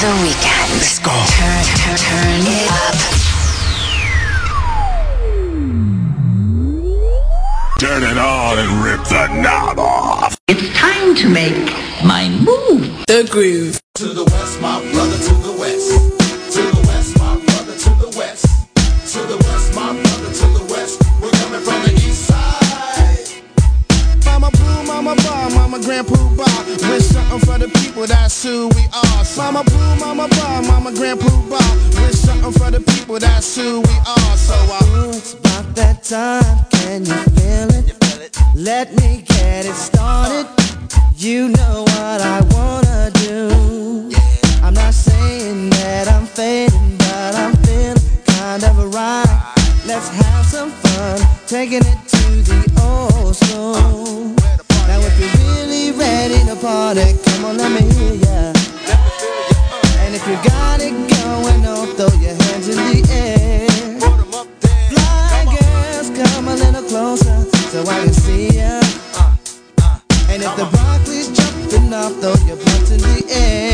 The weekend. Let's go. Turn, turn, turn it up. Turn it on and rip the knob off. It's time to make my move. The groove. To the west, my brother, to the west. To the west, my brother, to the west. To the west, my brother, to the west. We're coming from the Mama Pooh, Mama Bar, Mama Grandpa Bar. With something for the people, that's who we are. Mama Pooh, Mama Bar, Mama Grandpa Bar. With something for the people, that's who we are. So I. Ooh, it's about that time. Can you feel it? Let me get it started. You know what I wanna do. I'm not saying that I'm fading, but I'm feeling kind of a ride. Let's have some fun, taking it to the old school. Uh, Now if you're really ready to party, come on, let me hear ya. And if you got it going on, throw your hands in the air. Fly girls, come a little closer so I can see ya. And if the broccoli's jumping off, throw your butts in the air.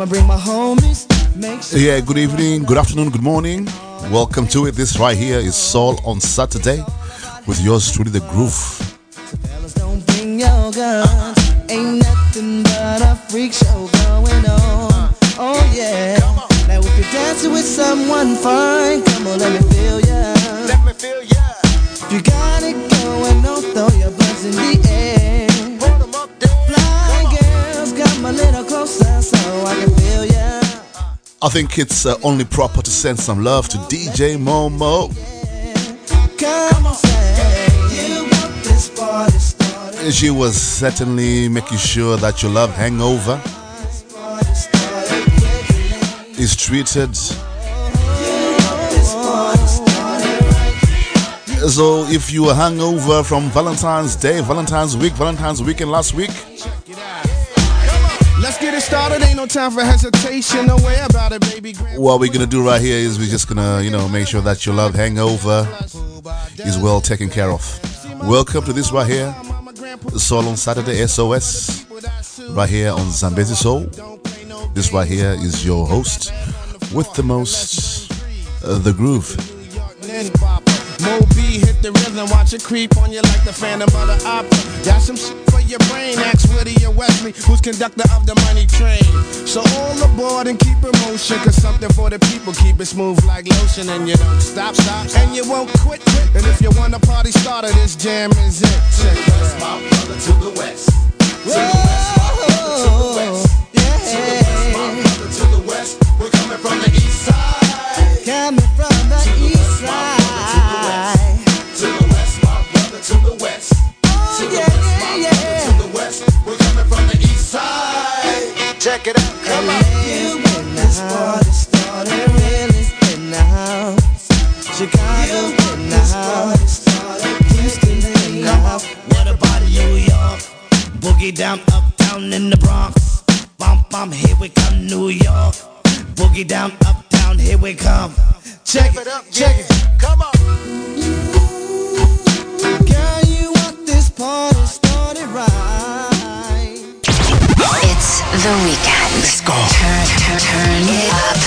I'ma bring my homies. Make sure Yeah, good evening, good afternoon, good morning. Welcome to it. This right here is Soul on Saturday with yours truly, The Groove. fellas don't bring your guns. Ain't nothing but a freak show going on. Oh yeah. Now if you're dancing with someone fine, come on, let me feel ya. Let me feel ya. If you got it going on, throw your butts in the air. I think it's uh, only proper to send some love to DJ Momo. She was certainly making sure that your love hangover is treated. So if you were hungover from Valentine's Day, Valentine's week, Valentine's weekend last week, Let's get it started. Ain't no time for hesitation. Don't worry about it, baby. What we're gonna do right here is we're just gonna, you know, make sure that your love hangover is well taken care of. Welcome to this right here, Soul on Saturday SOS, right here on Zambezi Soul. This right here is your host with the most, uh, the groove. Moby hit the rhythm, watch it creep on you like the Phantom of the Opera. Got some shit for your brain, ask Woody or Wesley, who's conductor of the money train. So all aboard and keep it motion, cause something for the people, keep it smooth like lotion, and you don't stop, stop, and you won't quit, quit. And if you want a party starter, this jam is it. Check it West, out. my brother, to the west. To the west, my brother, to the west. To the west, my brother, to the west. We're coming from the east side. Coming from the east Check it out. Come on. You in the. Started really in the. Chicago in the house. Houston in the. What about New York? Boogie down, uptown in the Bronx. Bum bum, here we come, New York. Boogie down, uptown, here we come. Check it, check it. Come on. Girl, you want this party started right. It's the weekend. Let's go. Turn, turn, turn it up.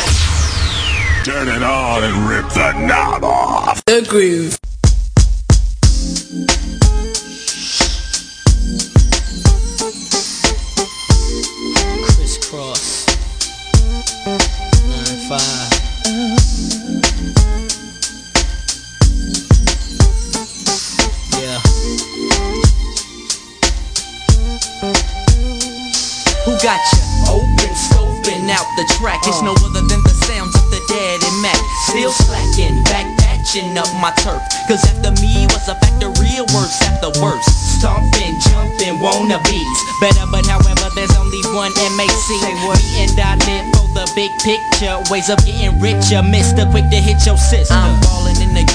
Turn it on and rip the knob off. The groove. Crisscross. Nine five. Who got open, scoping out the track? It's no uh. other than the sounds of the dead and Mac. Still slacking, back patching up my turf. Cause after me was a factory of worse after worse. Stomping, jumping, wannabes. Better, but however, there's only one MAC. Me and I live for the big picture. Ways of getting richer. Mister, quick to hit your sister. Uh. I'm ballin' in the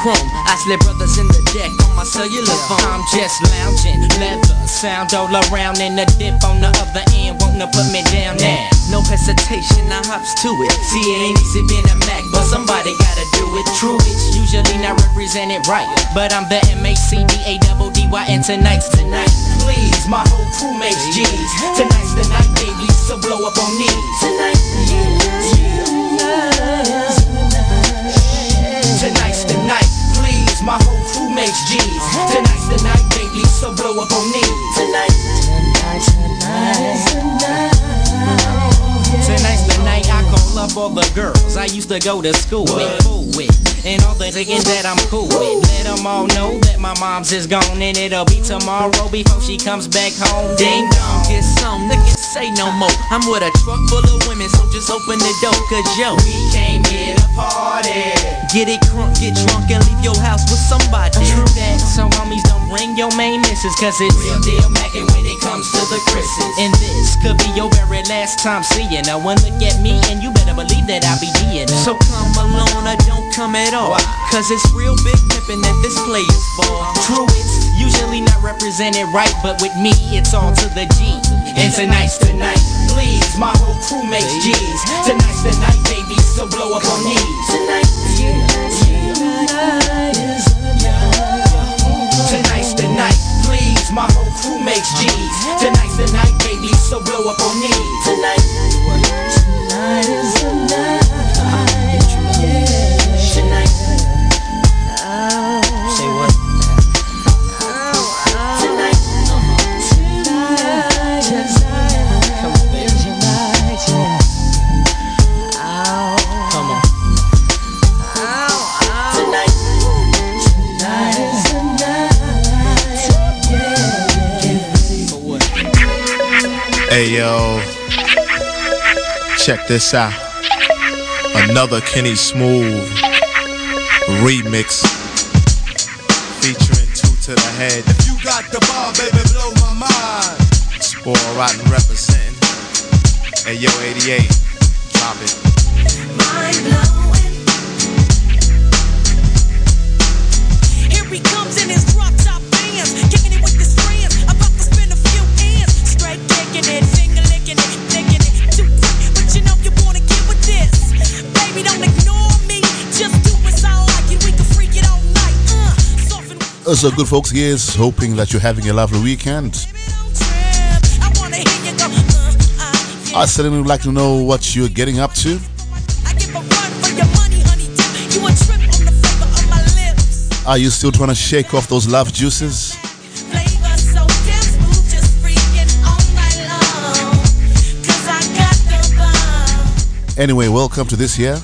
chrome. I slip brothers in the deck on my cellular phone. I'm just lounging, leather, sound all around, and the dip on the other end wanna put me down now. No hesitation, I hops to it. See, it ain't easy being a Mac, but somebody gotta do it. True, it's usually not represented right, but I'm the M A C D A double D Y, and tonight's tonight. Please, my whole crew makes G's. Tonight's the night, baby, so blow up on me. Tonight, Tonight's my whole crew makes G's. Tonight's the night, baby, so blow up on me. Tonight, tonight, tonight. Up all the girls I used to go to school with, fool with, and all the chickens that I'm cool with. Let them all know that my mom's is gone and it'll be tomorrow before she comes back home. Ding dong, get some niggas say no more. I'm with a truck full of women, so just open the door, cause yo, we came here to party. Get it crunk, get drunk, and leave your house with somebody. True that, so homies don't bring your main missus, cause it's real deal mackin' when it comes to the Chris's. And this could be your very last time seeing her. One look at me, and you better believe that I'll be D'ing. So come alone or don't come at all. Cause it's real big pimpin' that this place is for. True, it's usually not represented right, but with me, it's all to the G. And tonight's the night, please, my whole crew makes G's. Tonight's the night, baby, so blow up on me. Tonight, Tonight's the night, please, my whole crew makes G's. Tonight's the night, baby, so blow up on me. Tonight, tonight yo, check this out. Another Kenny Smooth remix featuring two to the head. You got the bar, baby, blow my mind. Spoil Rotten representing. Hey yo, 88, drop it. So, good folks, here's hoping that you're having a lovely weekend. I certainly would like to know what you're getting up to. Are you still trying to shake off those love juices? Anyway, welcome to this year.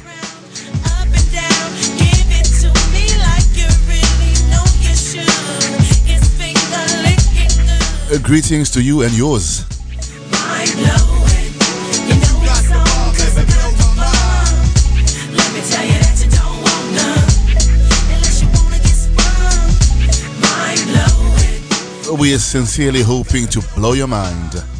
You wanna you and yours. We are sincerely hoping to blow your mind.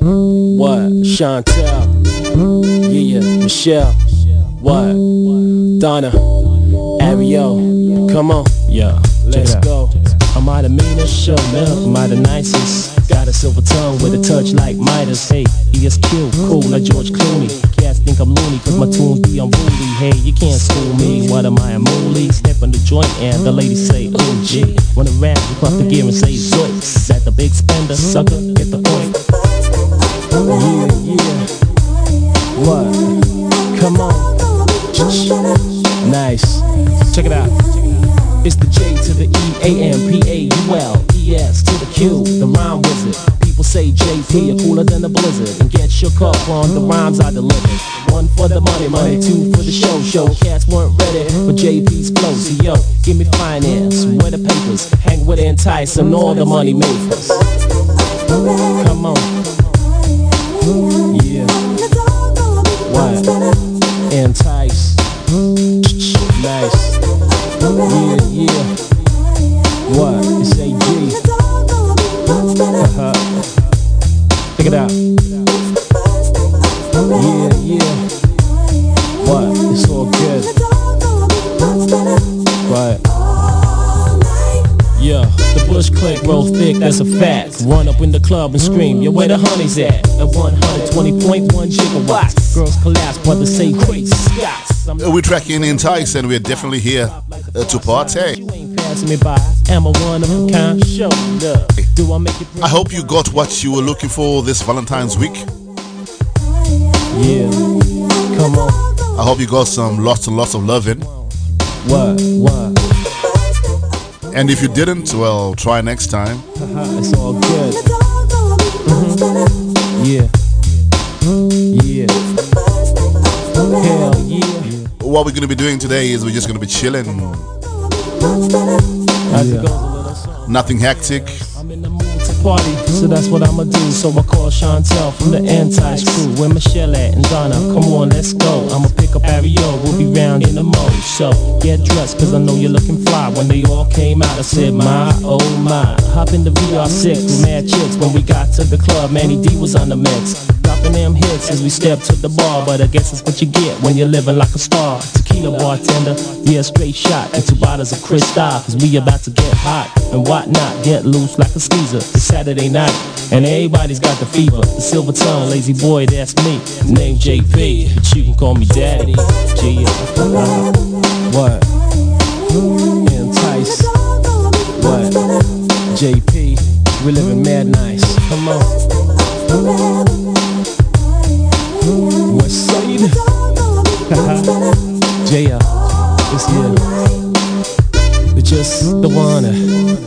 What? Chantel. Yeah, yeah. Michelle. What? Donna. Ario. Come on. Yeah. Let's go. I'm out of meanest, milk, I'm out of nicest. Got a silver tongue with a touch like Midas. Hey, ESQ, cool like George Clooney. Cats think I'm loony cause my tunes be unruly. Hey, you can't school me. What am I, a moolie? Step in the joint and the ladies say, oh gee. The rap, we pop the gear and say, zoinks. That the big spender, sucker, get the point. Yeah, yeah. What? Come on. Nice. Check it out. It's the J to the E, A, M, P, A, U, L, E, S to the Q, the rhyme wizard. People say JP are cooler than a blizzard and get shook up on the rhymes I deliver. One for the money, money, two for the show, show. Cats weren't ready for JP's flow. So yo, give me finance, where the papers, hang with entice and all the money makers. Come on. Yeah. What? Entice. Nice. Yeah, yeah. Bush click roll thick, that's a fact. Run up in the club and scream, yo, where the honey's at? At 120.1 gigawatts. Girls collapse, brothers say crazy Scots. Uh, We're tracking in Entice and we're definitely here uh, to party. passing me by. Am I one of a kind? Show up. Do I make it? I hope you got what you were looking for this Valentine's week. Yeah. Come on. I hope you got some lots and lots of loving. What? What? And if you didn't, well, try next time. Haha, it's all good. Mhm. Yeah. Yeah. Hell yeah. What we're going to be doing today is we're just going to be chilling. As it goes, a little song. Nothing hectic. Party, so that's what I'ma do. So I call Chantel from the Anti crew. Where Michelle at and Donna? Come on, let's go. I'ma pick up Ario, we'll be round in the mode. So get dressed, cause I know you're looking fly. When they all came out, I said, my, oh my. Hop in the VR6 with mad chicks. When we got to the club, Manny D was on the mix. Dropping them hits as we step to the bar, but I guess it's what you get when you're living like a star. Tequila bartender, yeah, straight shot, and two bottles of Cristal, cause we about to get hot and whatnot, get loose like a skeezer. It's Saturday night, and everybody's got the fever. The silver tongue, lazy boy, that's me. Name JP, but you can call me daddy. G, what? Entice. What? JP, we living mad nice. Come on. West side. Jaya is here. We just the wanna,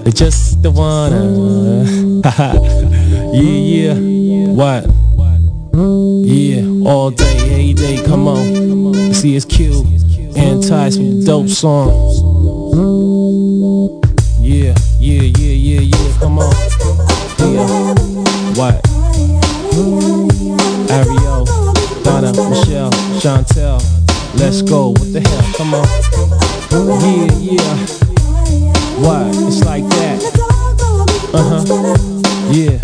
we just the wanna. yeah, yeah. What? Yeah, all day, every day. Come on, see it's cute. Entice with dope song. Yeah, yeah, yeah, yeah, yeah. Come on. Yeah. What? Ariel, Donna, Michelle, Chantel. Let's go, what the hell, come on. Yeah, yeah. Why? It's like that. Uh huh. Yeah.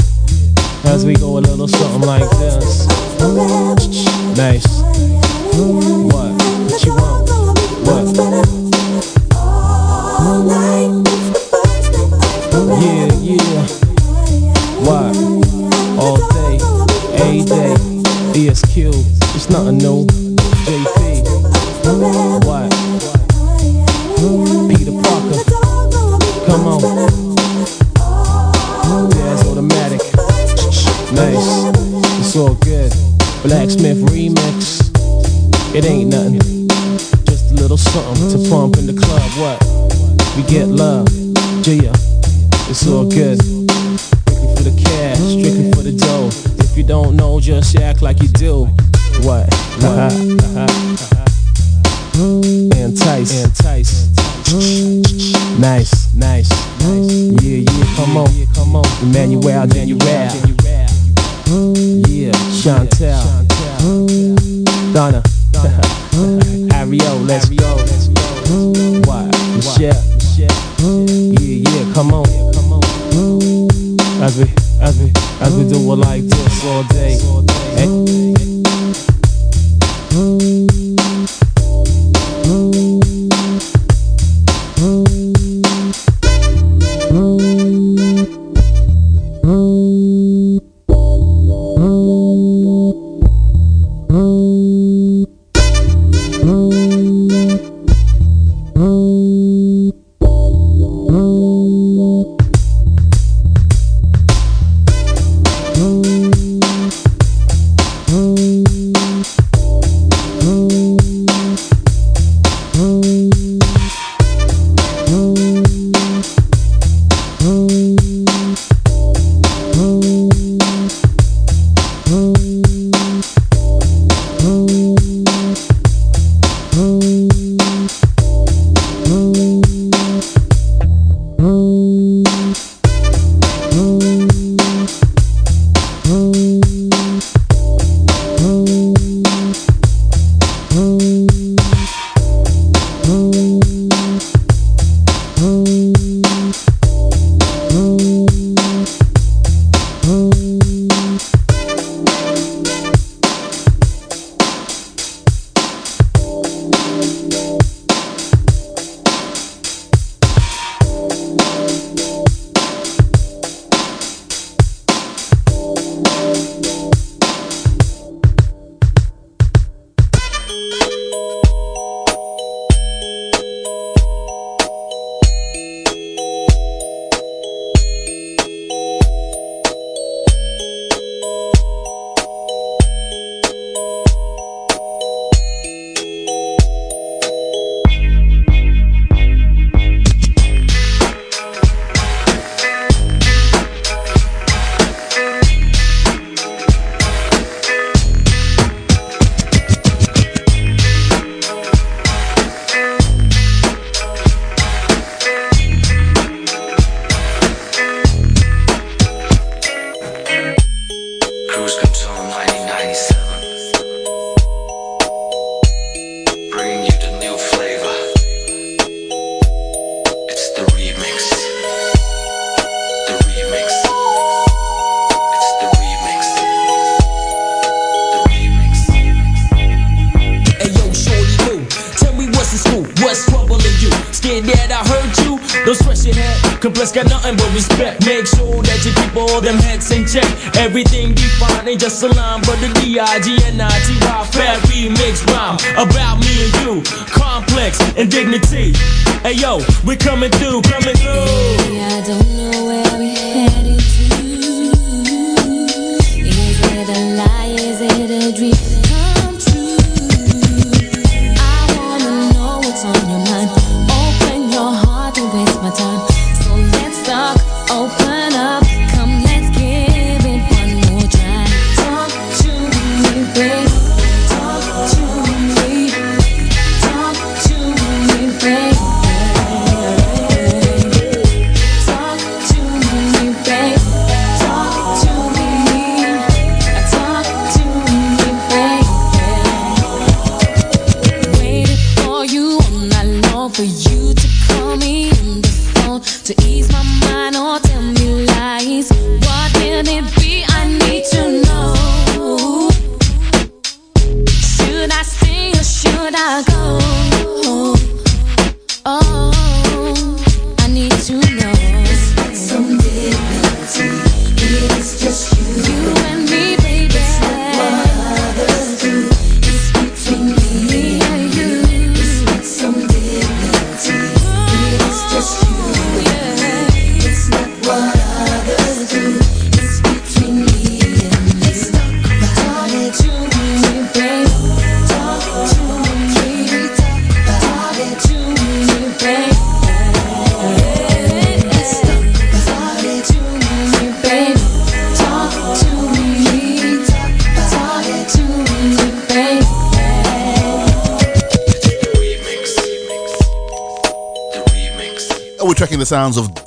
As we go a little something like this. Nice. What? What you want? Make sure that you keep all them heads in check. Everything defined ain't just a line, but the D-I-G-N-I-T Y Fair remix rhyme about me and you. Complex and dignity. Hey yo, we coming through, coming through. I don't know where we headed.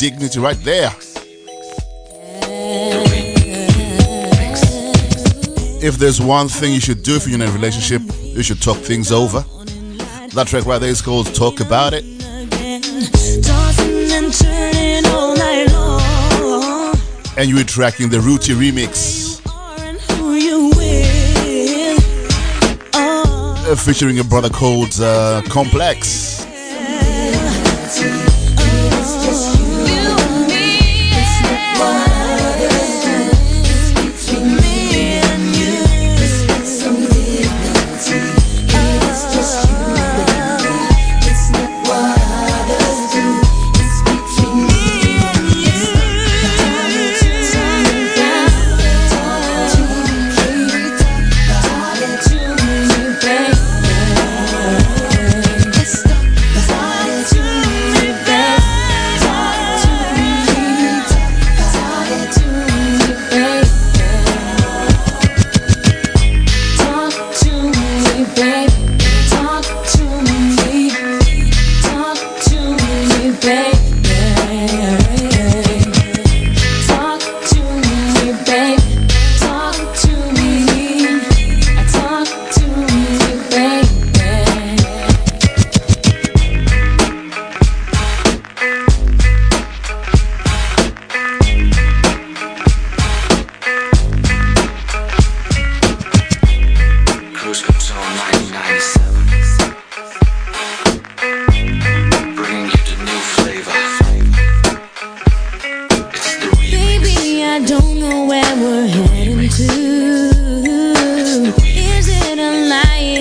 Dignity right there. If there's one thing you should do if you're in a relationship, you should talk things over. That track right there is called Talk About It. And turning all night long. And you're tracking the Rooty remix you uh, featuring a brother called uh, Complex.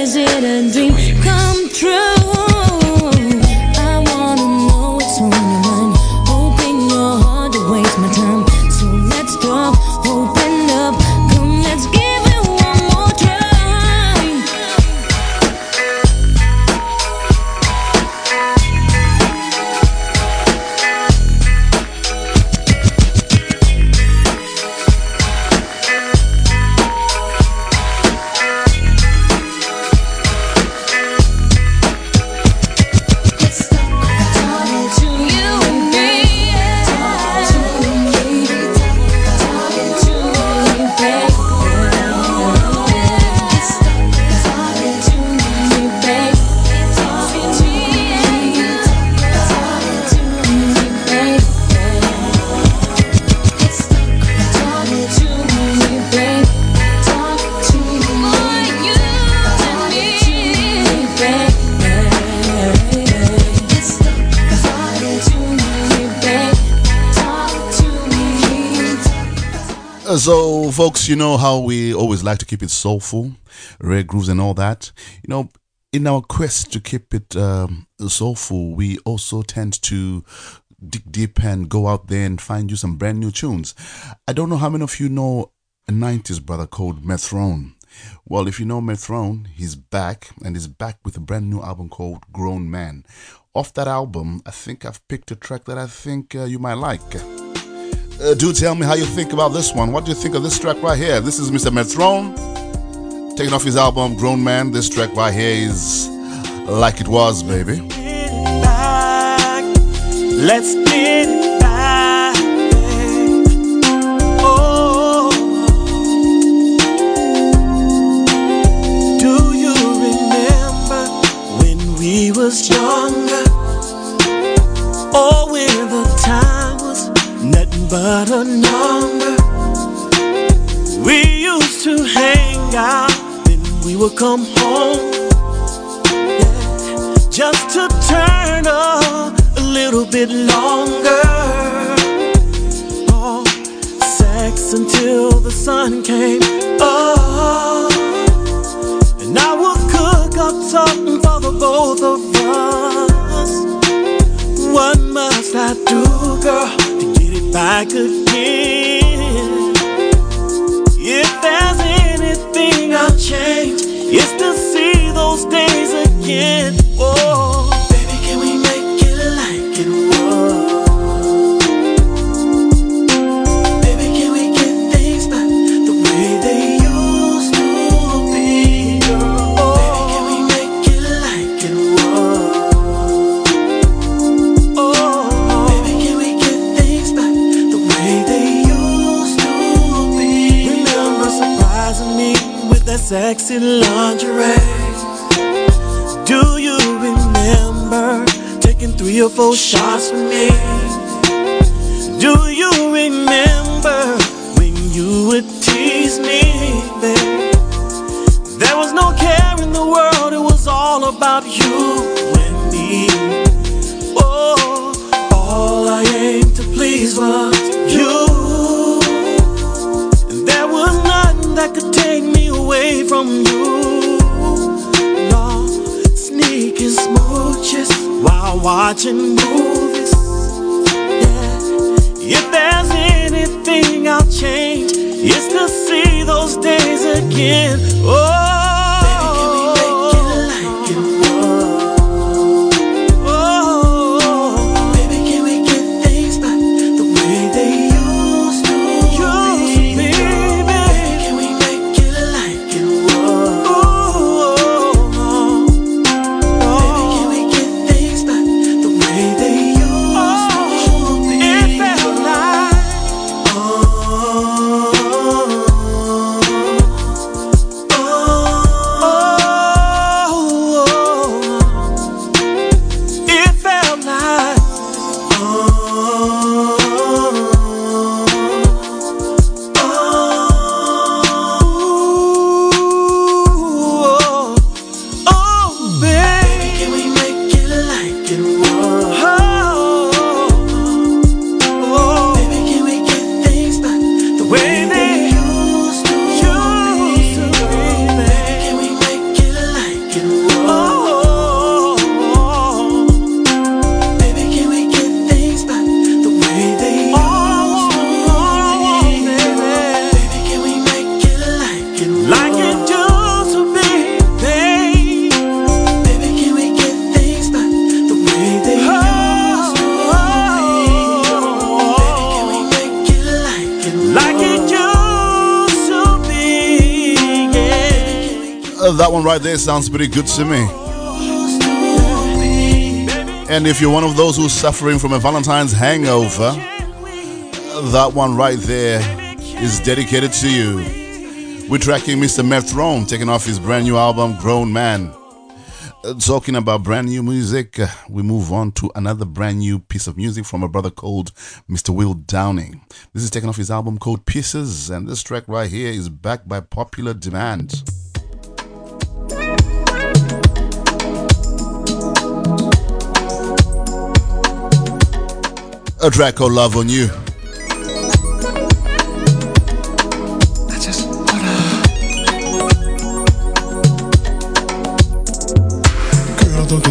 Is it a dream come true? You know how we always like to keep it soulful, rare grooves, and all that. You know, in our quest to keep it um, soulful, we also tend to dig deep and go out there and find you some brand new tunes. I don't know how many of you know a 90s brother called Methrone. Well, if you know Methrone, he's back and he's back with a brand new album called Grown Man. Off that album, I think I've picked a track that I think uh, you might like. Uh, do tell me how you think about this one. What do you think of this track right here? This is Mr. Methrone taking off his album Grown Man. This track right here is Like It Was, baby. Let's get back. Oh, do you remember when we was younger? Oh, when the time nothing but a number. We used to hang out, then we would come home just to turn up a little bit longer. Oh, sex until the sun came up. And I will cook up something for the both of us. What must I do, girl, back again? If there's anything I'll change, it's to see those days again. Sexy lingerie. Do you remember taking three or four shots with me? Do you remember when you would tease me, babe? There was no care in the world, it was all about you and me. Oh, all I aimed to please was you. There was nothing that could take away from you. No, sneaking smooches while watching movies. Yeah. If there's anything I'll change, it's to see those days again. One right there sounds pretty good to me. And if you're one of those who's suffering from a Valentine's hangover, that one right there is dedicated to you. We're tracking Mr. Methrone, taking off his brand new album, Grown Man. Uh, talking about brand new music, uh, we move on to another brand new piece of music from a brother called Mr. Will Downing. This is taken off his album called Pieces, and this track right here is backed by popular demand. A track called Love on You. Girl, don't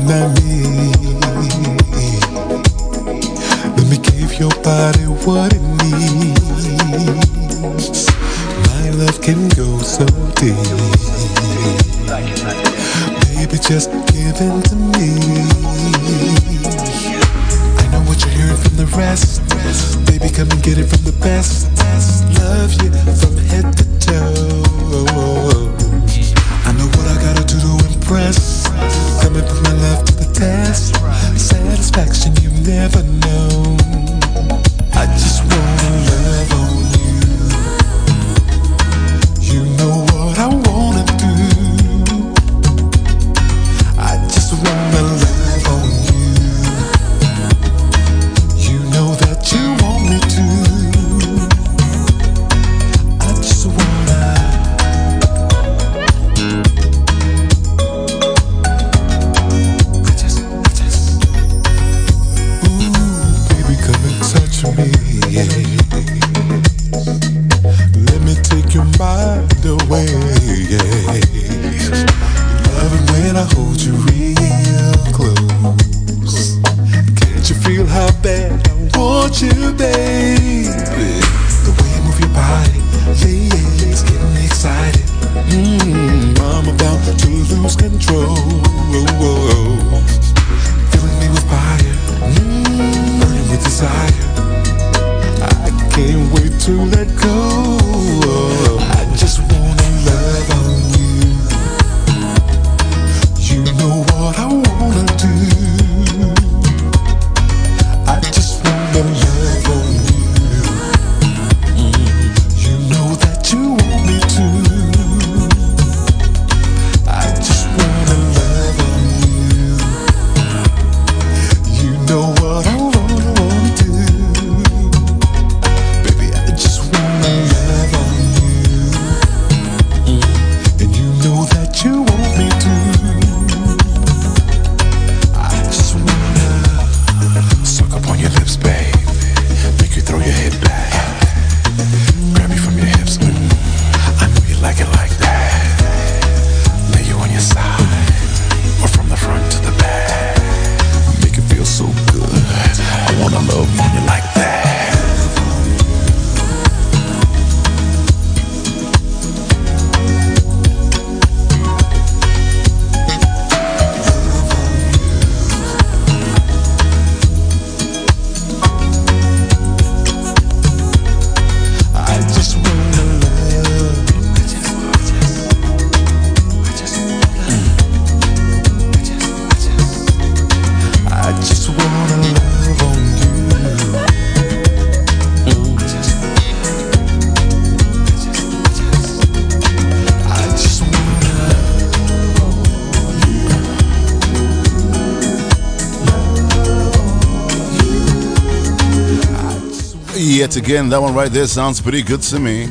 again, that one right there sounds pretty good to me.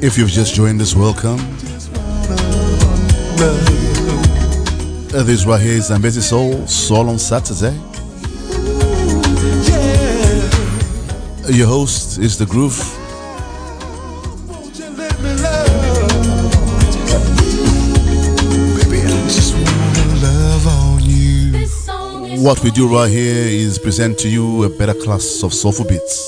If you've just joined us, welcome. This right here is Zambezi Soul, Soul on Saturday. Your host is The Groove. What we do right here is present to you a better class of soulful beats.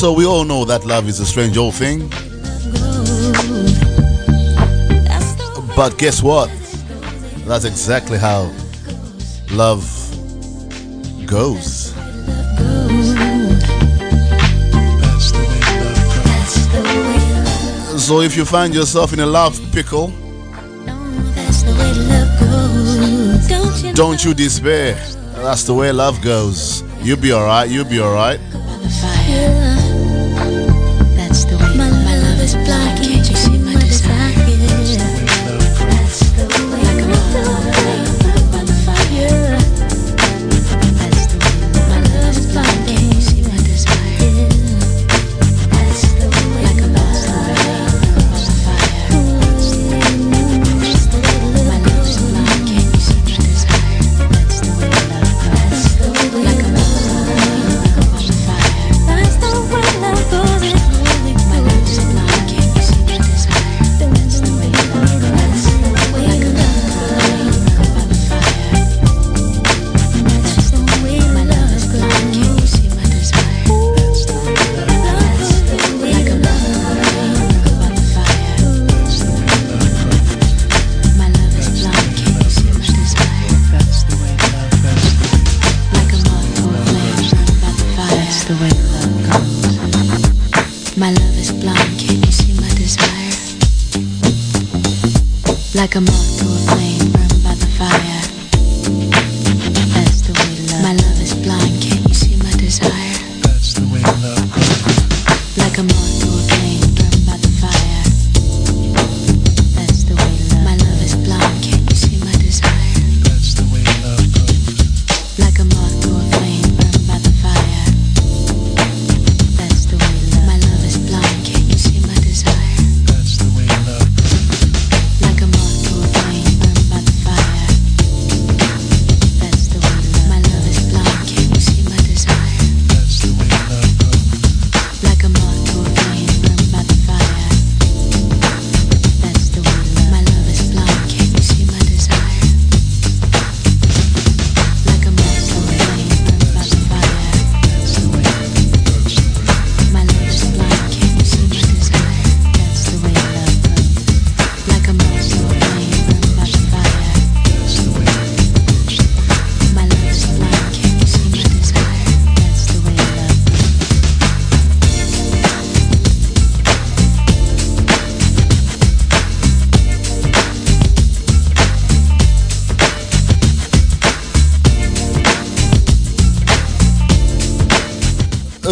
also, we all know that love is a strange old thing. But guess what? That's exactly how love goes. So if you find yourself in a love pickle, don't you despair. That's the way love goes. You'll be alright, you'll be alright.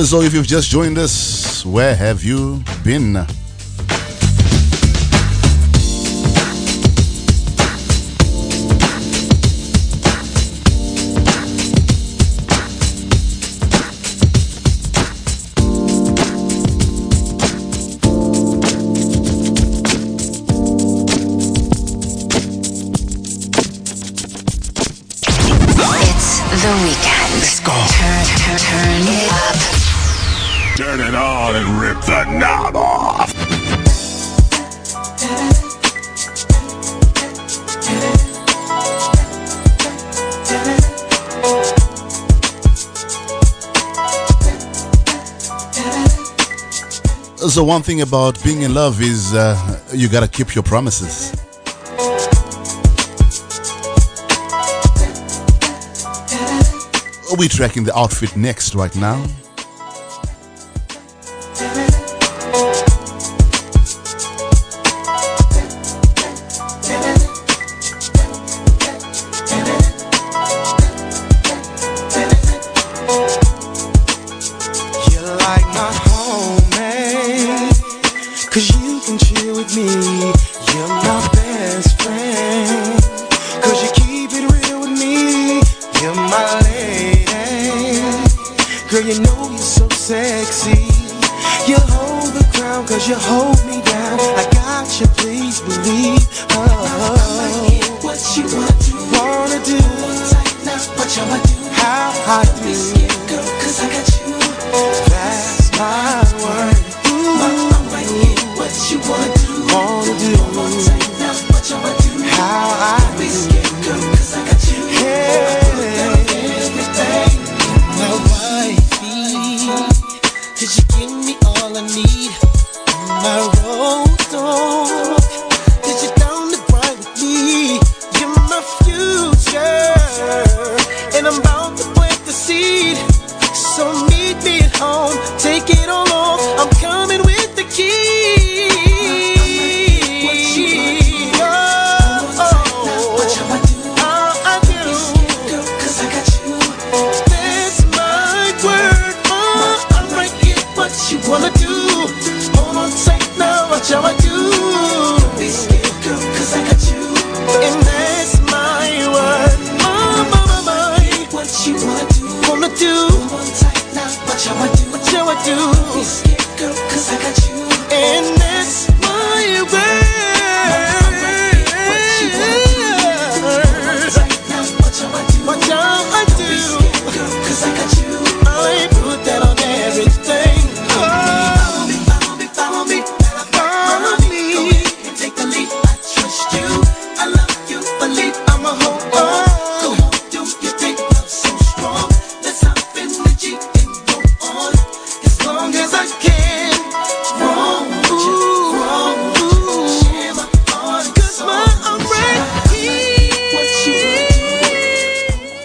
so if you've just joined us, where have you been? Also, one thing about being in love is uh, you gotta keep your promises. we tracking the outfit next right now.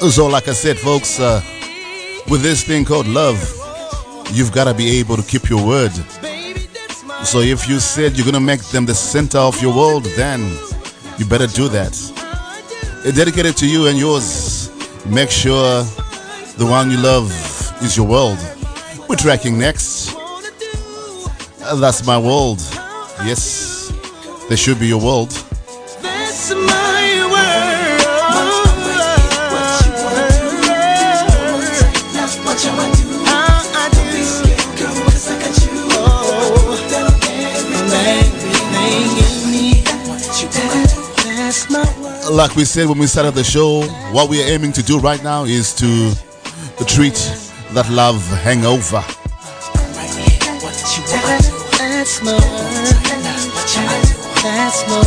So, like I said, folks, uh, with this thing called love, you've got to be able to keep your word. So, if you said you're going to make them the center of your world, then you better do that. Dedicated to you and yours. Make sure the one you love is your world. We're tracking next. Uh, that's my world. Yes, there should be your world. like we said when we started the show, what we are aiming to do right now is to treat that love hangover. That's more. That's more.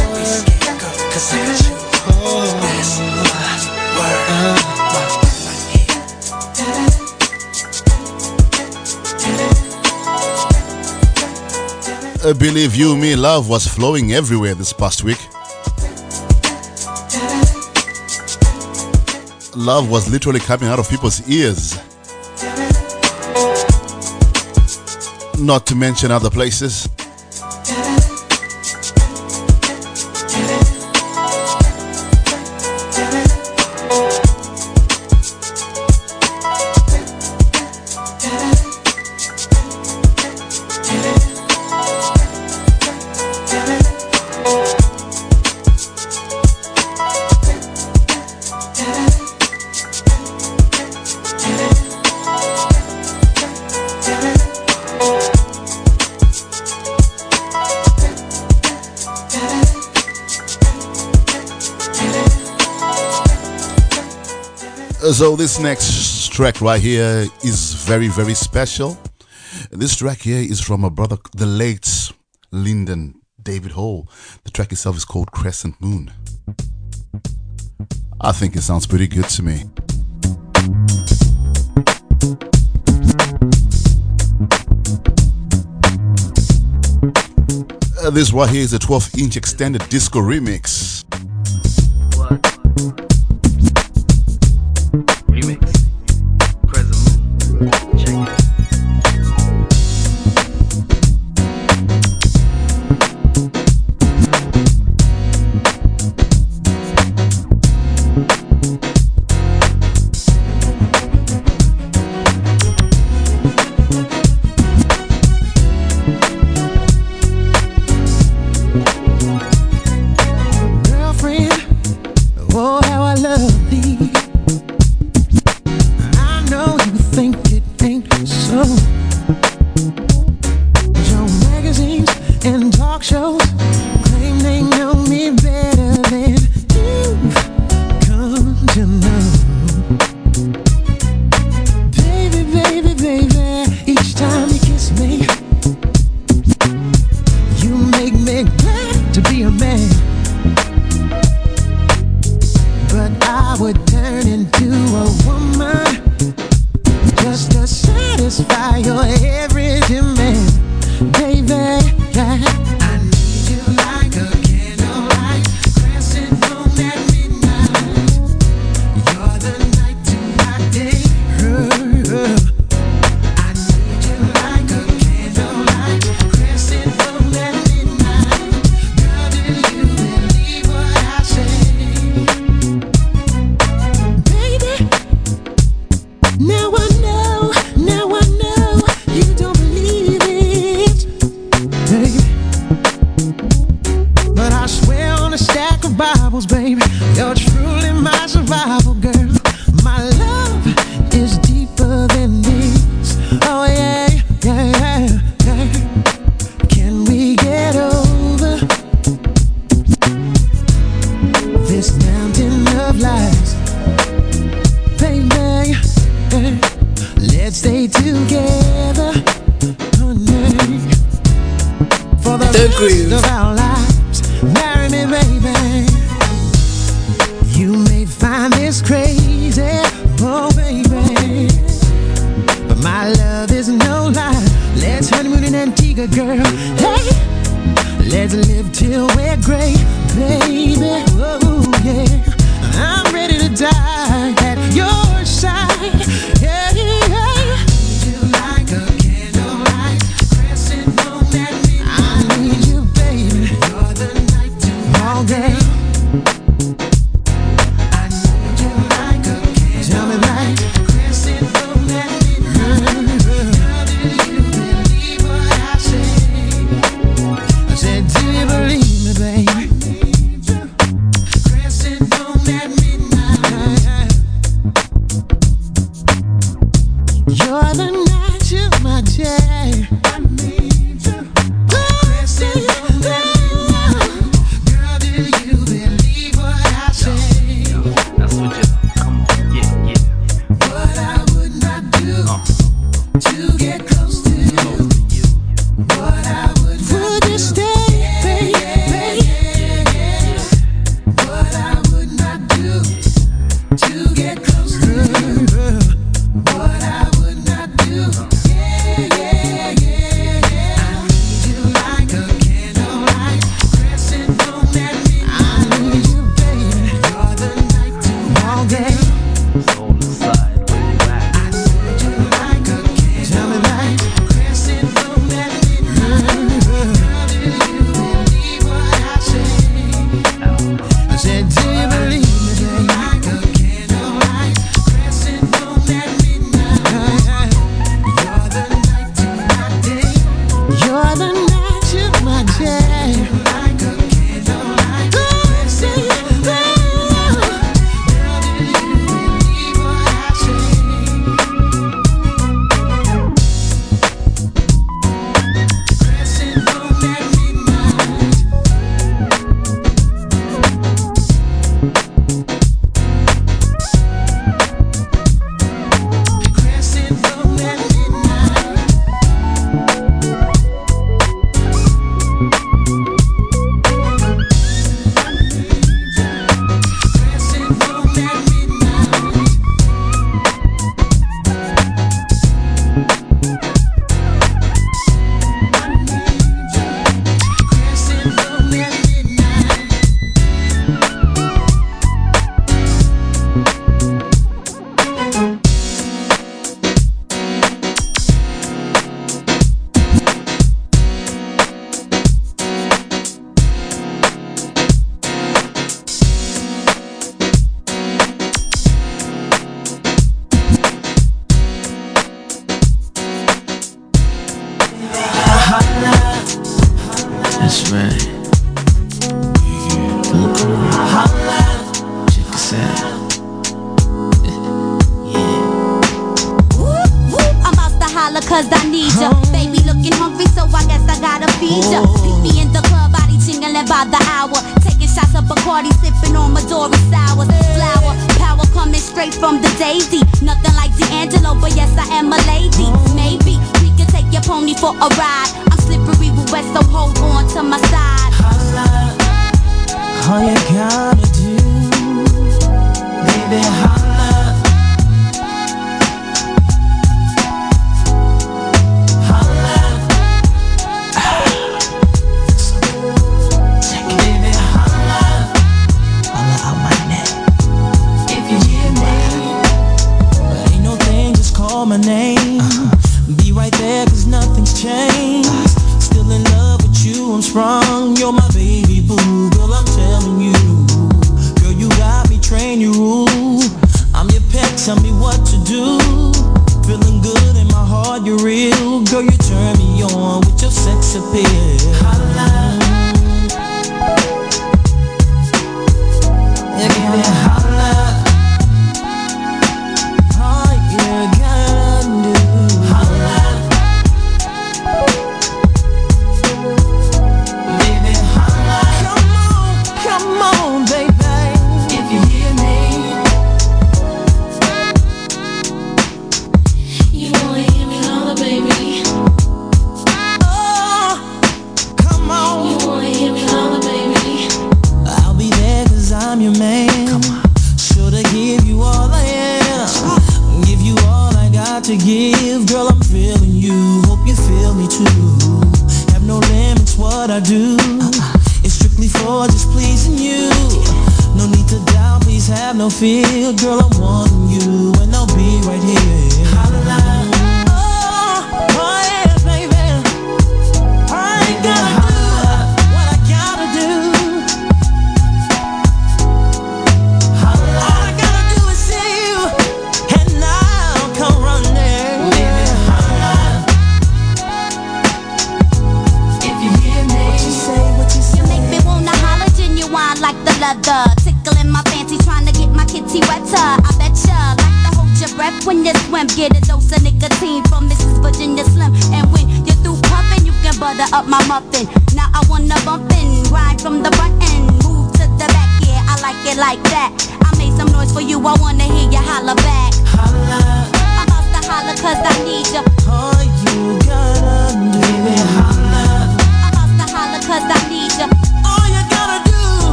Believe you me, love was flowing everywhere this past week. love was literally coming out of people's ears. Not to mention other places. So this next track right here is very, very special. This track here is from a brother, the late Lyndon David Hall. The track itself is called Crescent Moon. I think it sounds pretty good to me. Uh, this right here is a 12 inch extended disco remix.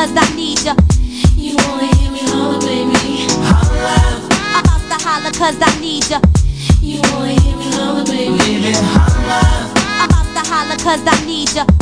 cause I need ya. You wanna hear me holler, baby? Holla. I'm about to holler cause I need ya. You wanna hear me holler, baby? Baby, holla. I'm about to holler cause I need ya.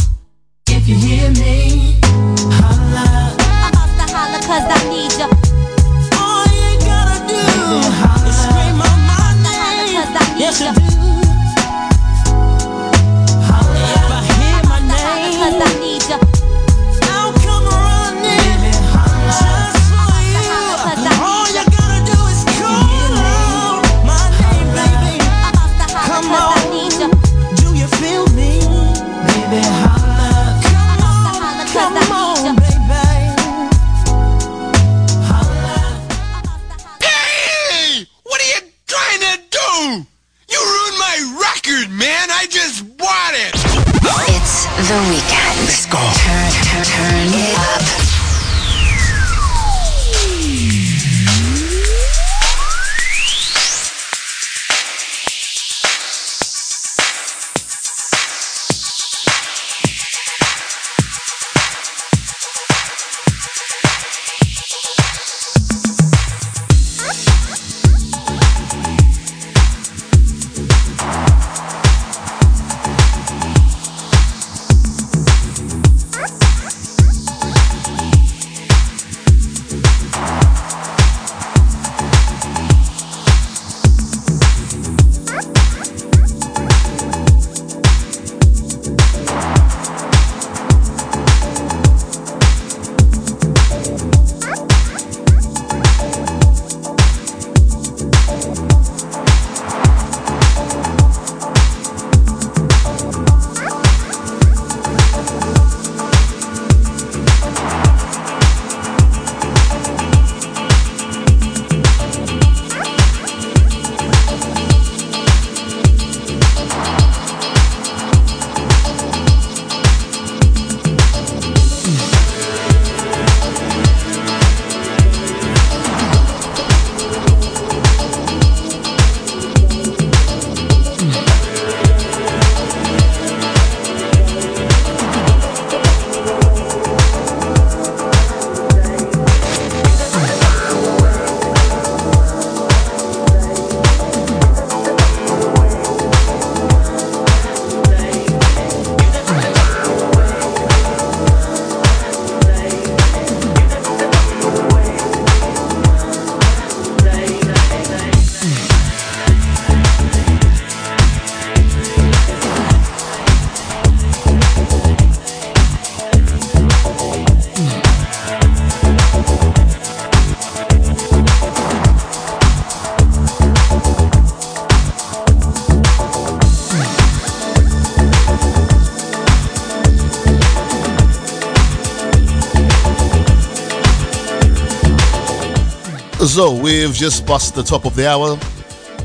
So we've just passed the top of the hour.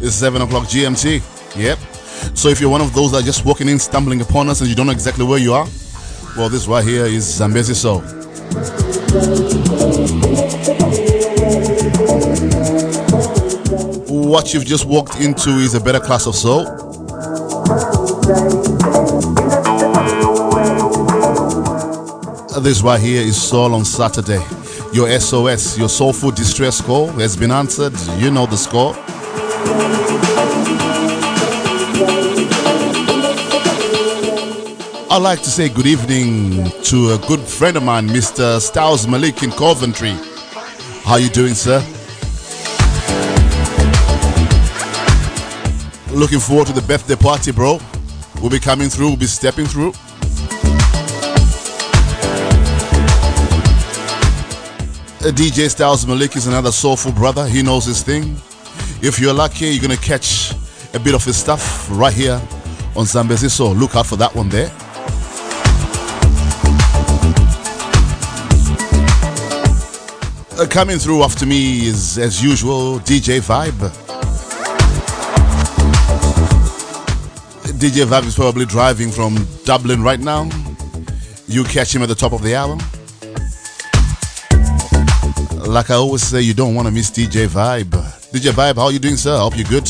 It's 7 o'clock GMT. Yep. So if you're one of those that are just walking in, stumbling upon us, and you don't know exactly where you are, well, this right here is Zambezi Soul. What you've just walked into is a better class of soul. This right here is Soul on Saturday. Your SOS, your soulful distress call has been answered. You know the score. I'd like to say good evening to a good friend of mine, Mr. Styles Malik in Coventry. How you doing, sir? Looking forward to the birthday party, bro. We'll be coming through, we'll be stepping through. DJ Styles Malik is another soulful brother. He knows his thing. If you're lucky, you're gonna catch a bit of his stuff right here on Zambezi. So look out for that one there. Uh, coming through after me is, as usual, DJ Vibe. DJ Vibe is probably driving from Dublin right now. You catch him at the top of the hour. Like I always say, you don't want to miss DJ Vibe. DJ Vibe, how are you doing, sir? Hope you're good.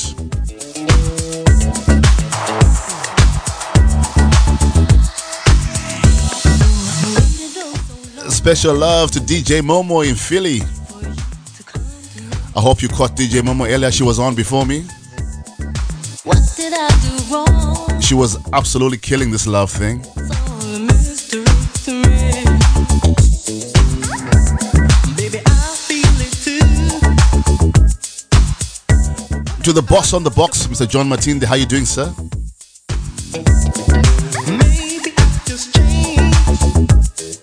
Special love to DJ Momo in Philly. I hope you caught DJ Momo earlier. She was on before me. What did I do wrong? She was absolutely killing this love thing. To the boss on the box, Mr. John Martinde. How you doing, sir? Maybe I just changed.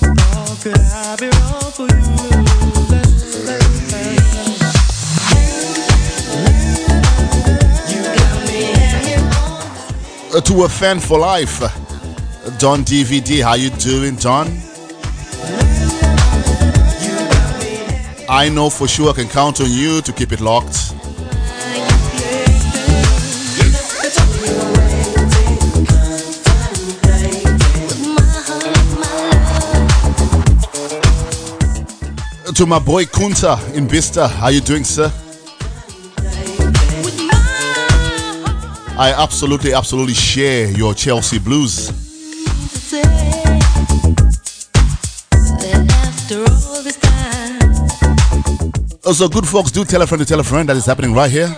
Or could I be wrong for you? Uh, to a fan for life, uh, Don DVD. How you doing, Don? I know for sure I can count on you to keep it locked. To my boy Kunta in Bista. How you doing, sir? I absolutely, absolutely share your Chelsea blues. Also, good folks, do tell a friend to tell a friend that is happening right here.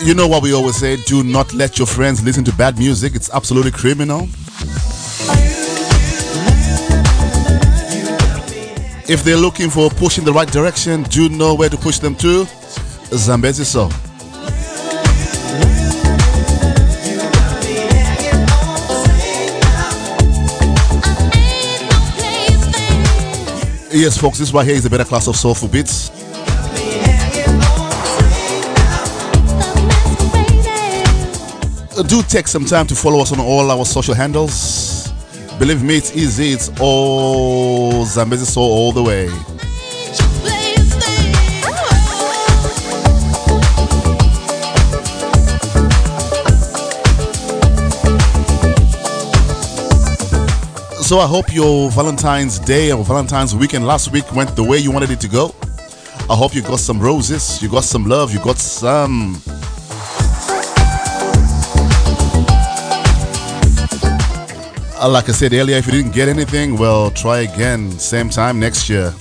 You know what we always say do not let your friends listen to bad music, it's absolutely criminal. If they're looking for a push in the right direction, do you know where to push them to. Zambezi so. Yes, folks, this right here is a better class of soulful beats. Do take some time to follow us on all our social handles. Believe me, it's easy. It's all Zambezi Soul all the way. So I hope your Valentine's Day or Valentine's weekend last week went the way you wanted it to go. I hope you got some roses, you got some love, you got some. Uh, like I said earlier, if you didn't get anything, well, try again, same time next year.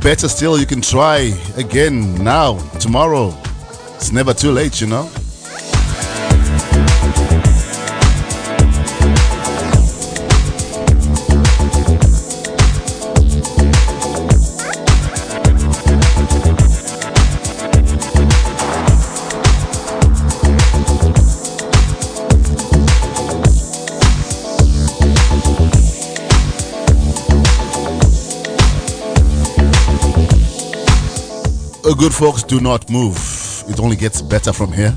Better still, you can try again now, tomorrow. It's never too late, you know. Good folks, do not move. It only gets better from here.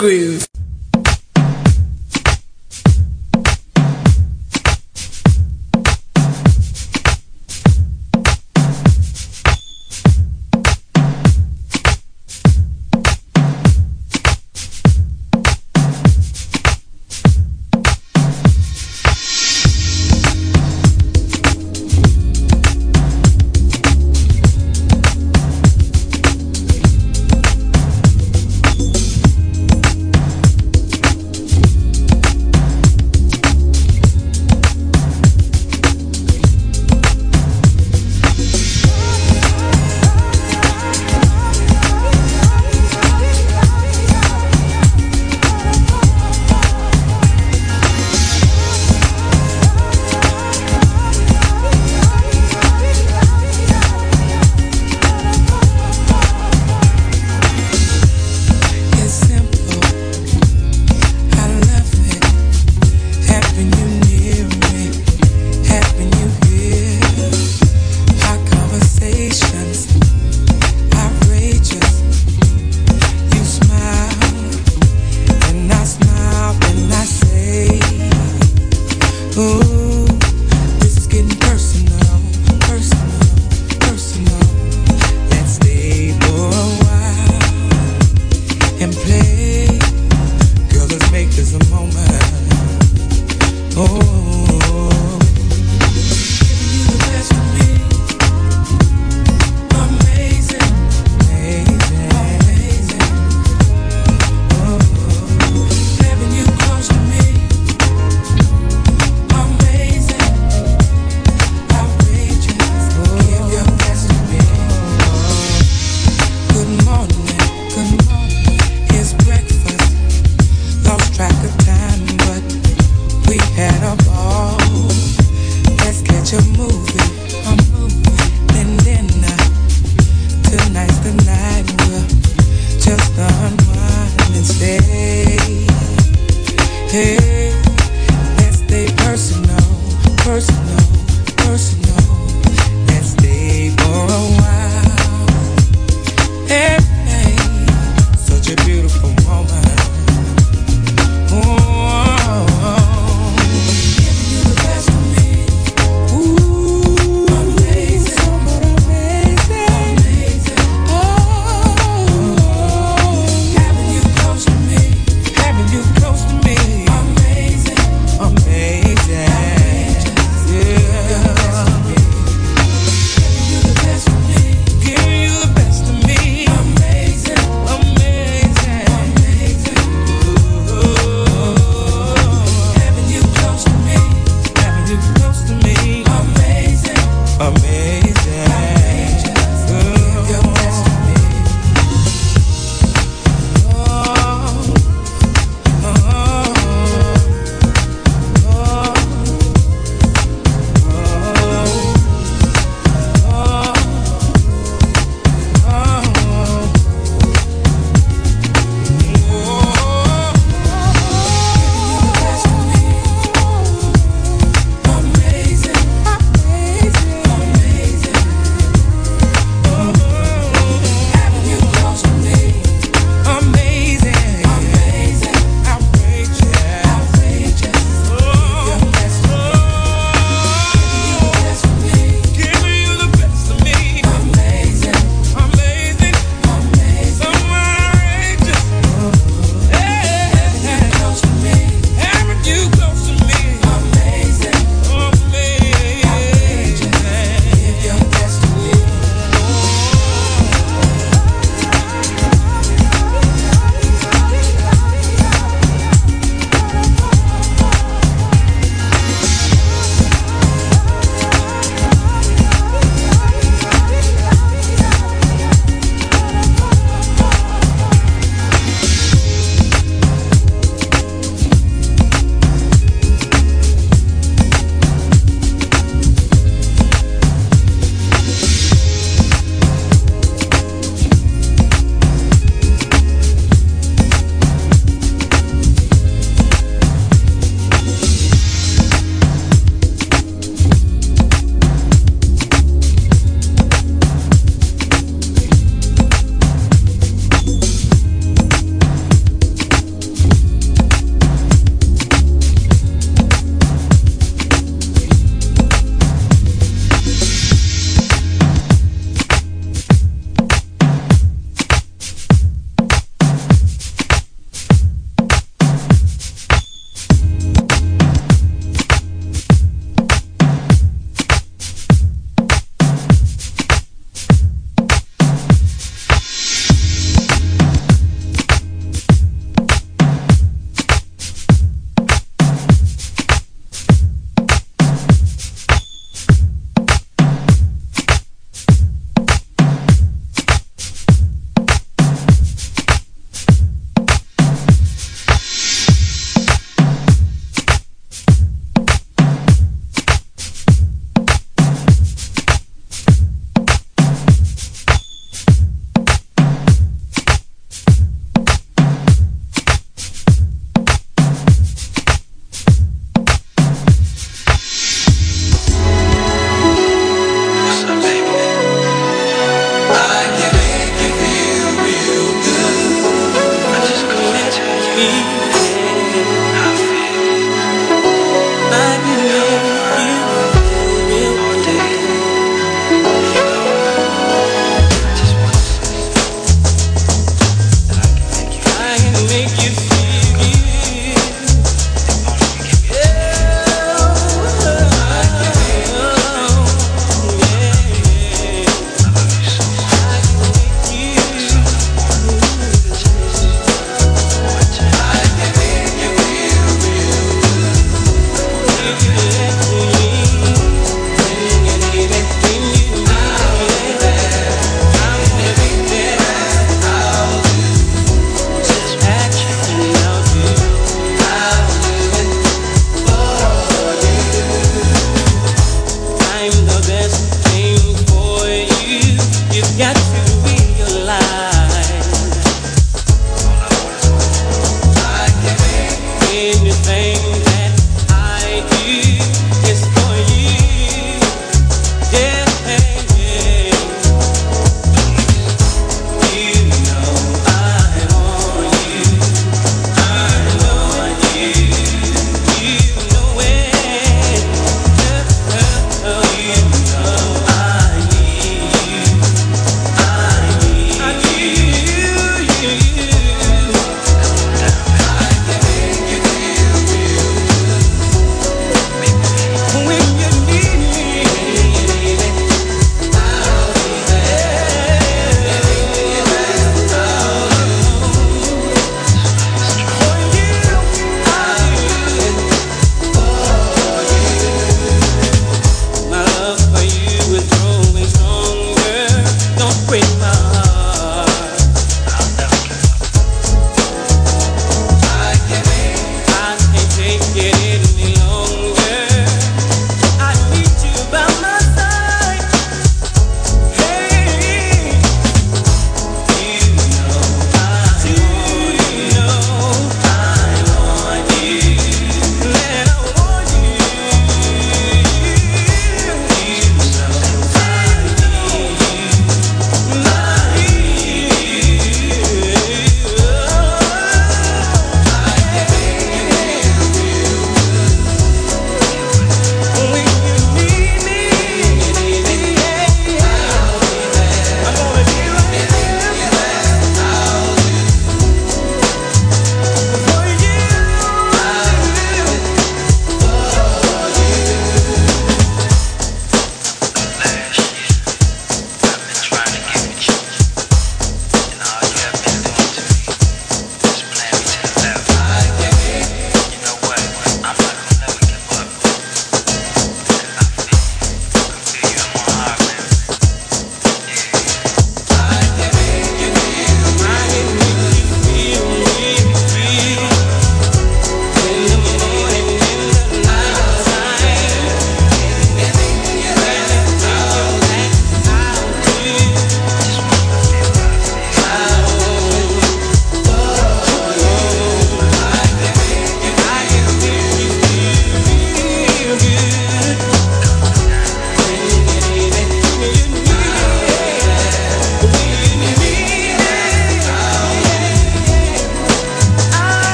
Off.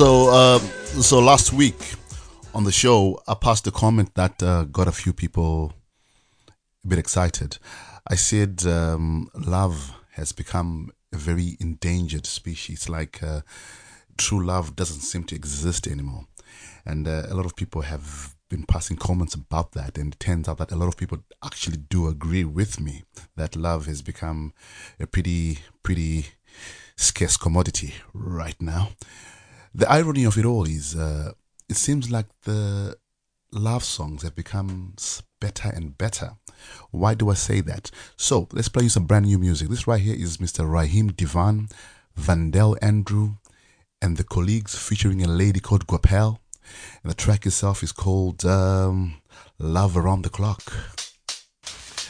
So, uh, so last week on the show, I passed a comment that uh, got a few people a bit excited. I said um, love has become a very endangered species. Like uh, true love doesn't seem to exist anymore, and uh, a lot of people have been passing comments about that. And it turns out that a lot of people actually do agree with me that love has become a pretty, pretty scarce commodity right now. The irony of it all is, uh, it seems like the love songs have become better and better. Why do I say that? So let's play you some brand new music. This right here is Mr. Raheem DeVaughn, Vandell Andrew, and the colleagues featuring a lady called Guapel. And the track itself is called um, Love Around the Clock.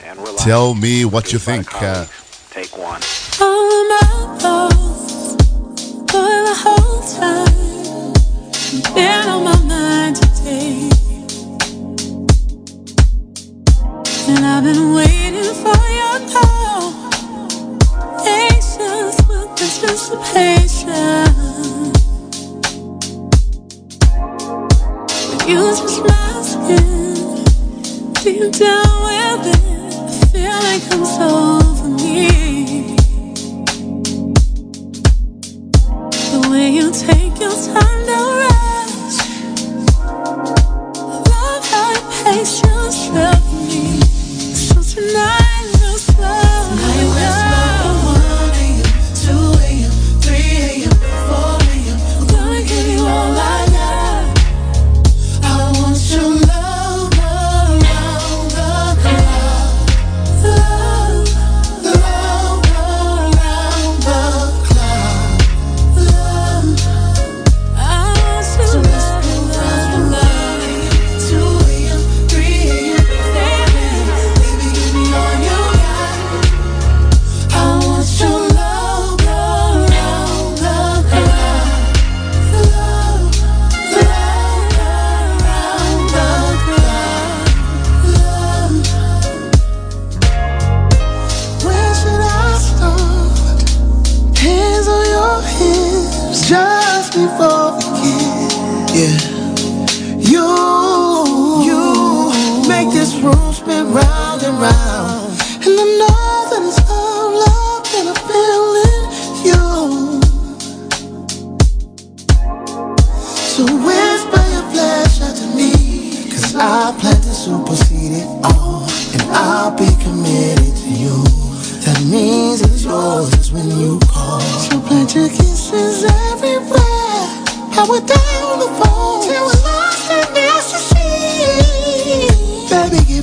And. Tell me what you think. Uh, Take one. All my thoughts for the whole time been on my mind today, and I've been waiting for your call, anticipation. When you skin, deep down within, a feeling comes over me. Way you take your time to rush. Love patience left me. So tonight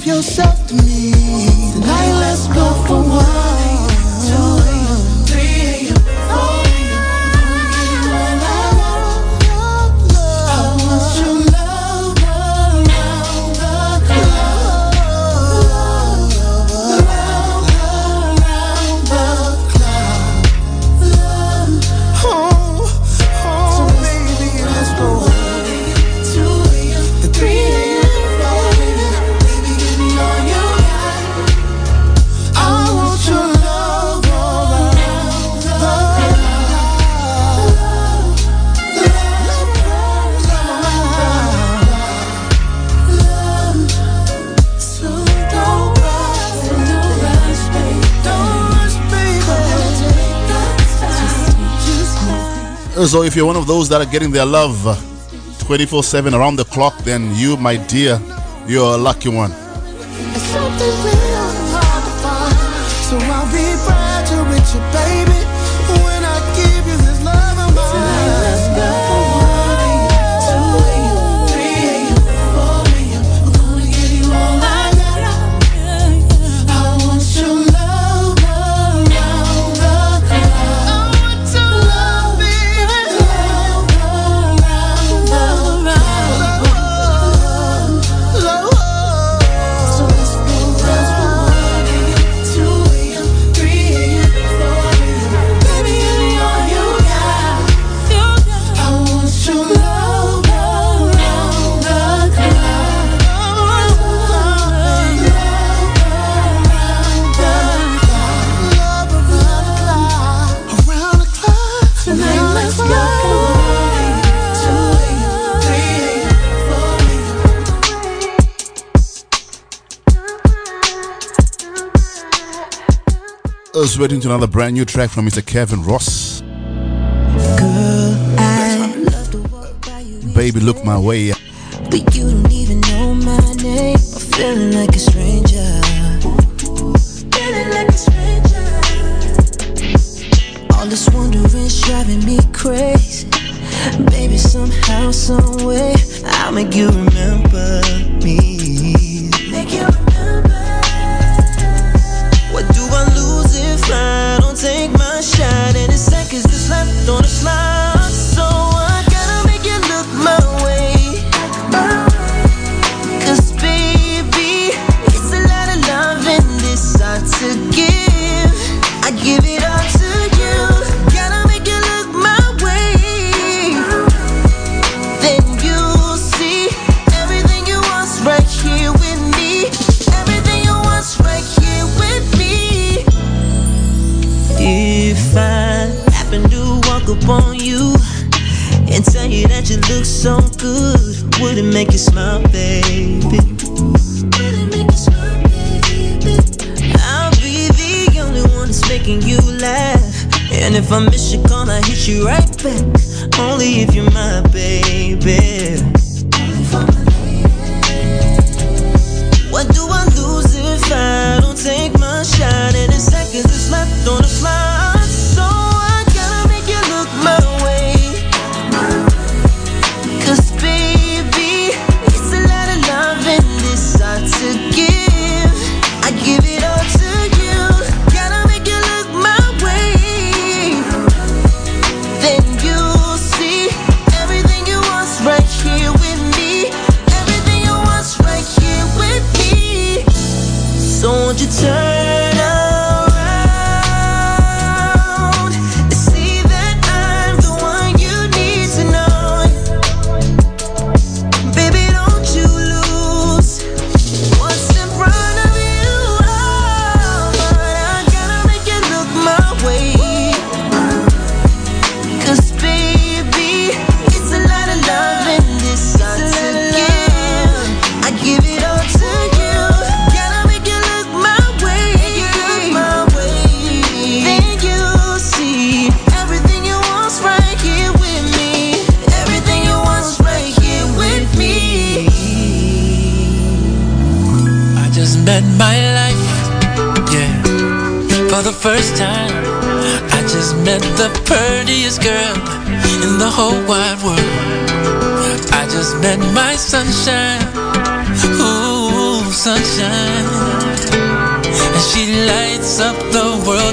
yourself to me. Tonight, let's So if you're one of those that are getting their love 24/7 around the clock, then you, my dear, you're a lucky one. straight into another brand new track from Mr. Kevin Ross. Girl, Baby, look my way.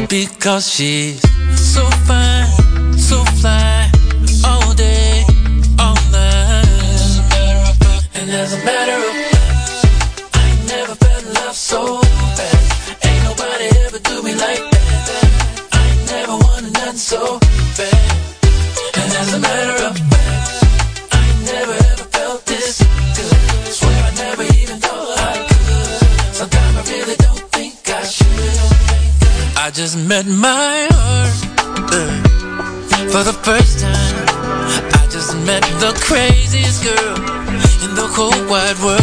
because she's What world.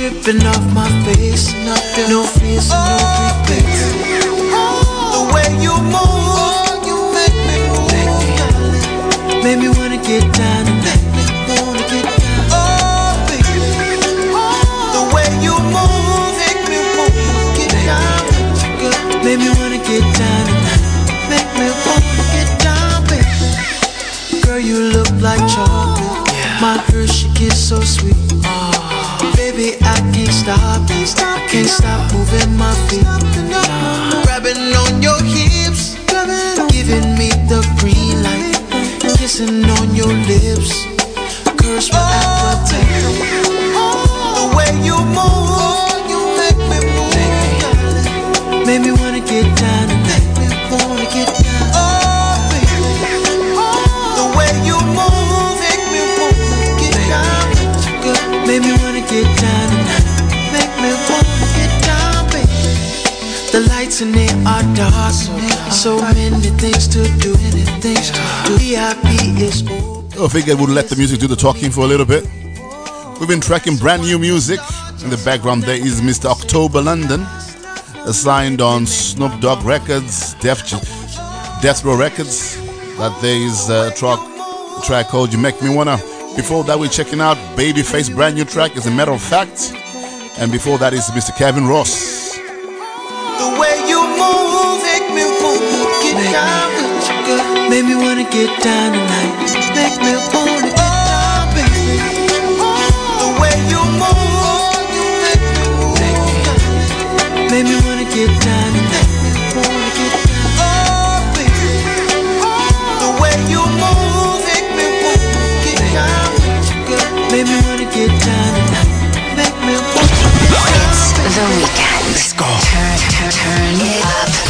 Dripping off my face. No fears, no regrets. The way you move, you make me move. Make me wanna get down and make me wanna get down. Oh, baby, the way you move, make me wanna get down with you, girl. Make me wanna get down tonight. Make me wanna get down, baby. Girl, you look like chocolate. My Hershey kiss so sweet. Baby, I can't stop it. I can't stop moving my feet. Nah. Grabbing on your hips, giving me the green light. Kissing on your lips, curse my appetite. The way you move, you make me move. Make me wanna get down me wanna get down. Oh, baby, the way you move, make me wanna get down. Make me there are dark, so many things to do. Things to. VIP is I figured we'd let the music do the talking for a little bit. We've been tracking brand new music. In the background, there is Mr. October London, uh, assigned on Snoop Dogg Records, Death, Death Row Records. That there is uh, a track, a track called You Make Me Wanna. Before that, we're checking out Babyface brand new track, as a matter of fact. And before that is Mr. Kevin Ross. The way you move, make me wanna get down with you, girl. Make me wanna get down tonight. Make me wanna get down, baby. The way you move, you make me move, darling. Make me wanna get down tonight. Make me wanna get down tonight. Make me wanna get down. It's the weekend. Let's go. Turn, turn, turn it up.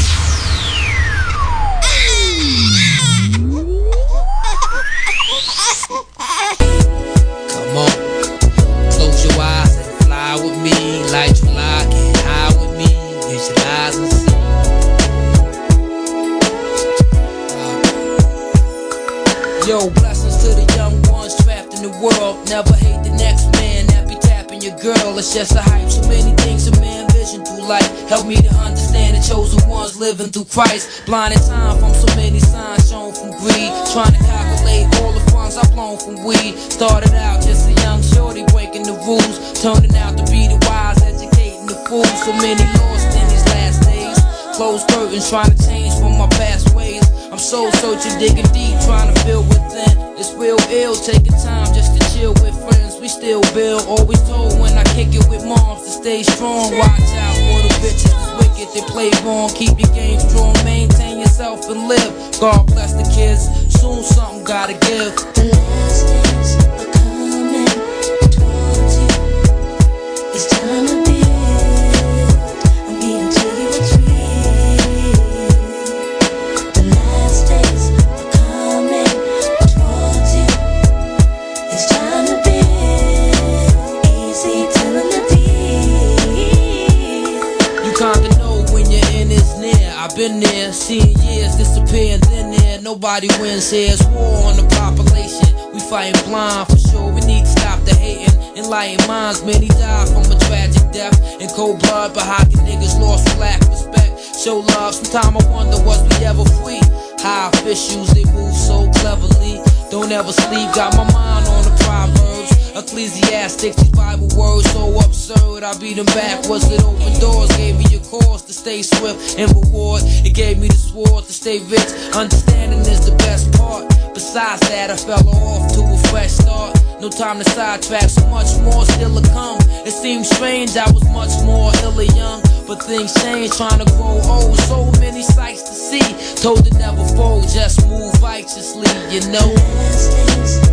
Just a hype. So many things a man vision through life. Help me to understand the chosen ones living through Christ. Blind in time from so many signs shown from greed. Trying to calculate all the funds I've blown from weed. Started out just a young shorty breaking the rules. Turning out to be the wise, educating the fools. So many lost in these last days. Closed curtains trying to change from my past ways. I'm soul searching, digging deep, trying to feel within. It's real ill, taking time just to chill with friends. We still build, always told when I kick it with moms to stay strong. Watch out for the bitches that's wicked, they play wrong. Keep your game strong, maintain yourself and live. God bless the kids, soon something gotta give. Wins war on the population. We fighting blind for sure. We need to stop the hating. Enlighten minds, many die from a tragic death. In cold blood, but can niggas lost for lack of respect? Show love, sometimes I wonder was we ever free? High officials, they move so cleverly. Don't ever sleep, got my mind on the proverbs. Ecclesiastics, these Bible words so absurd. I beat them backwards with open doors. Gave me a cause to stay swift and reward. It gave me the sword to stay rich. Understanding is the best part. Besides that, I fell off to a fresh start. No time to sidetrack, so much more still to come. It seems strange, I was much more ill young. But things change, trying to grow old. So many sights to see. Told to never fold, just move righteously, you know.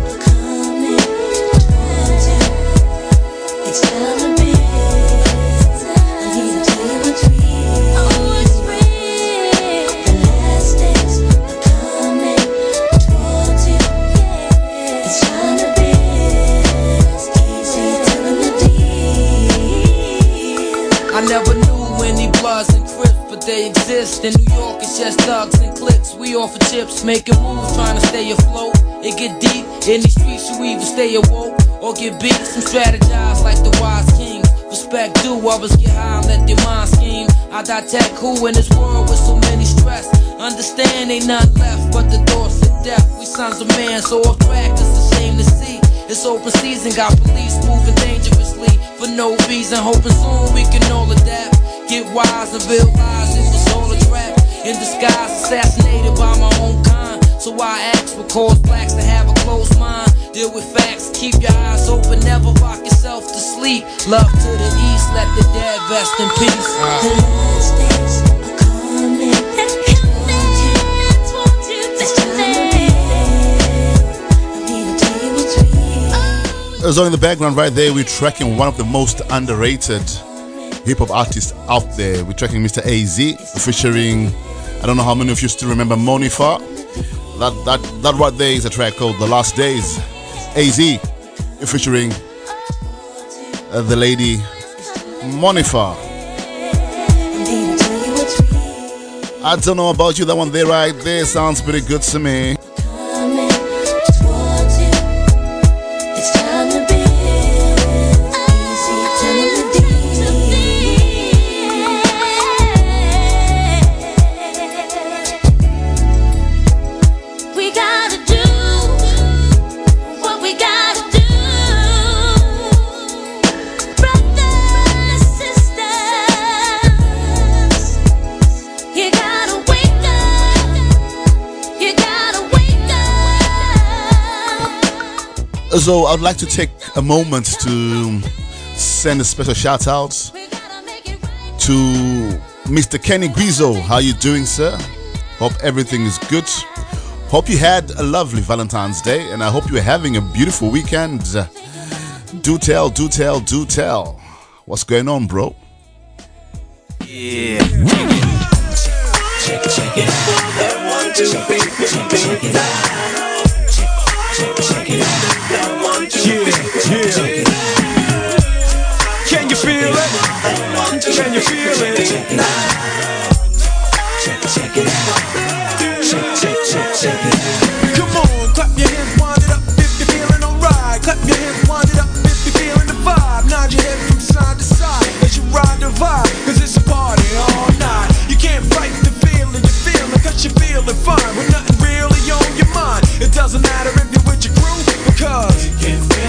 In New York, it's just thugs and cliques. We offer chips, making moves, trying to stay afloat. It get deep in these streets, you even stay awoke or get beat. Some strategize like the wise kings. Respect due, others get high and let their mind scheme. I tech who in this world with so many stress. Understand ain't nothing left but the doors to death. We sons of man, so off track, it's a shame to see. It's open season, got police moving dangerously for no reason. Hoping soon we can all adapt. Get wise and lies. It was all a trap. In disguise, assassinated by my own kind. So I ask what caused blacks to have a closed mind. Deal with facts, keep your eyes open, never rock yourself to sleep. Love to the east, let the dead rest in peace. Ah. The last days are coming towards you. It's time to be. I need to tell you what's real. As on in the background right there, we're tracking one of the most underrated hip hop artists out there. We're tracking Mr. AZ featuring, I don't know how many of you still remember Monifah. That, that, that right there is a track called The Last Days. AZ featuring uh, the lady Monifah. I don't know about you, that one there right there sounds pretty good to me. So I'd like to take a moment to send a special shout out to Mr. Kenny Guizo. How you doing, sir? Hope everything is good. Hope you had a lovely Valentine's Day, and I hope you're having a beautiful weekend. Do tell, do tell, do tell. What's going on, bro? Yeah. Check it, check it one, two, check it. It out. Can you feel it? Can you feel it? Check, check it out. Check, check, check, check it out. Come on, clap your hands, wind it up if you're feeling alright. Clap your hands, wind it up if you're feeling the vibe. Nod your head from side to side as you ride the vibe. Cause it's a party all cause you're feeling fine. With nothing really on your mind. It doesn't matter if you're with your crew because you can feel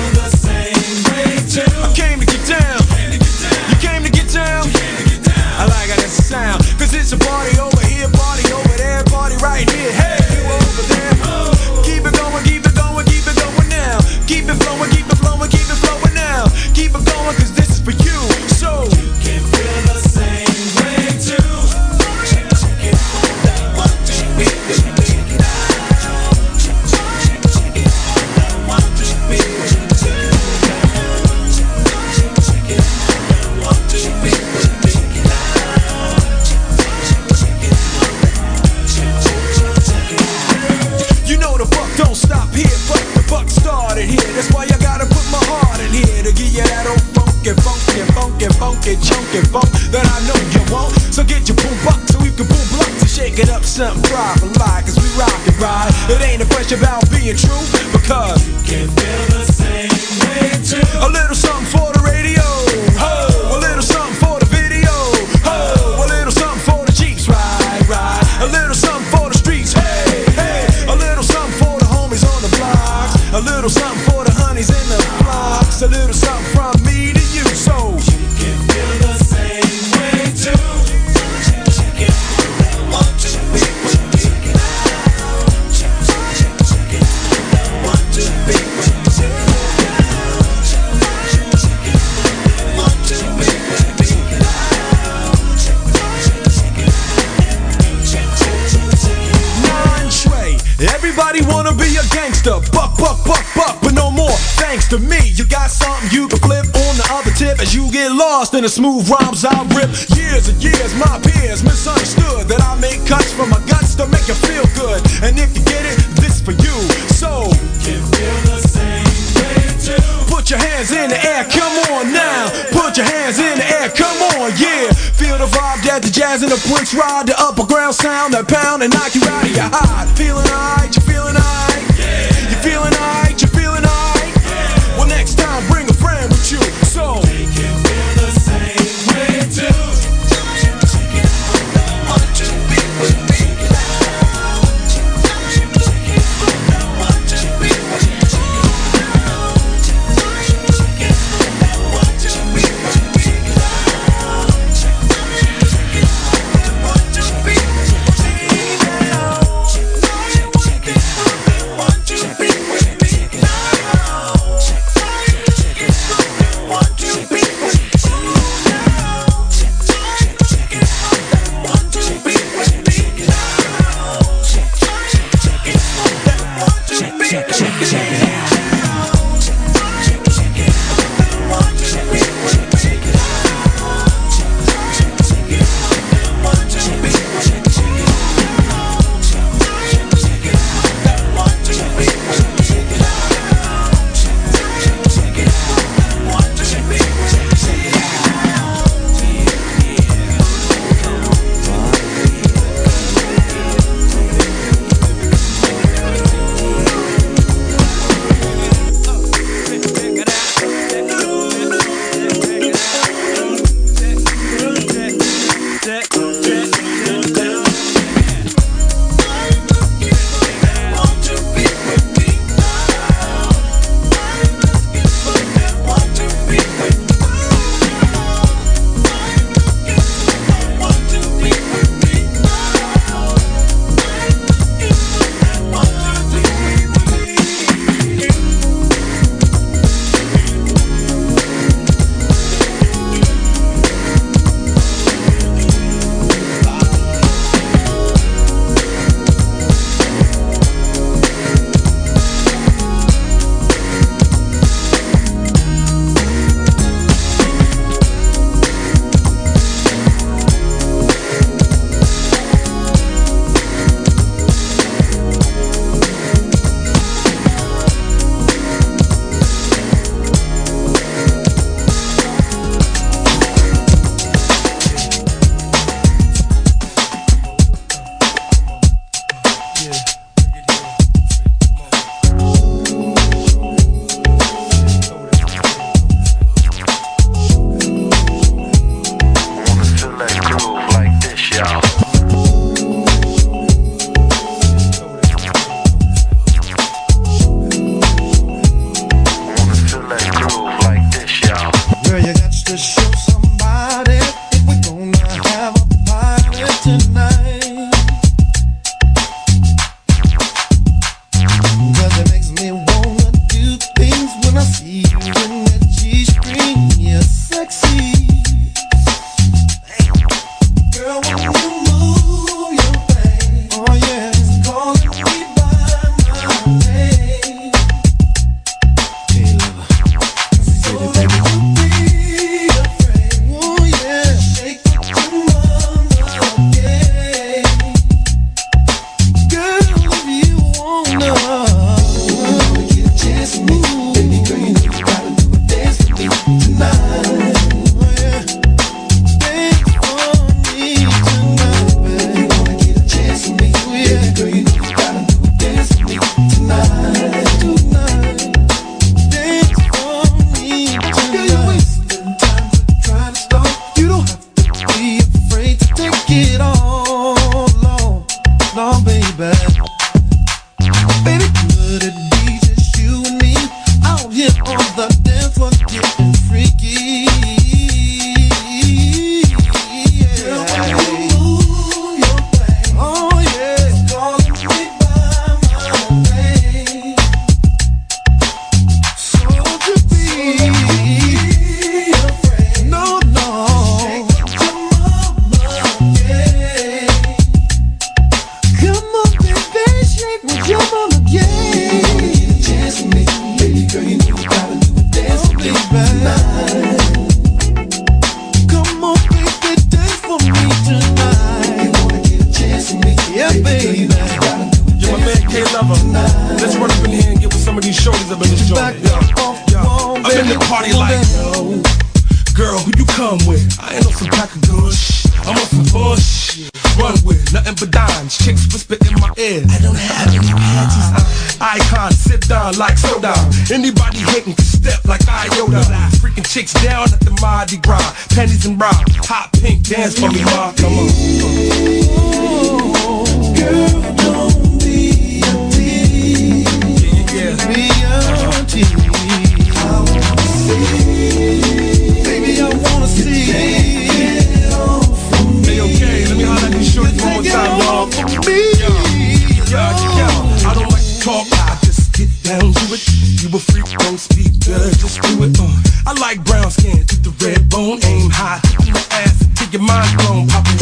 don't like to talk, I just get down to it. You a freak, don't speak, girl, just do it. Uh. I like brown skin, keep the red bone, aim high, in the ass till your mind blown, poppin'.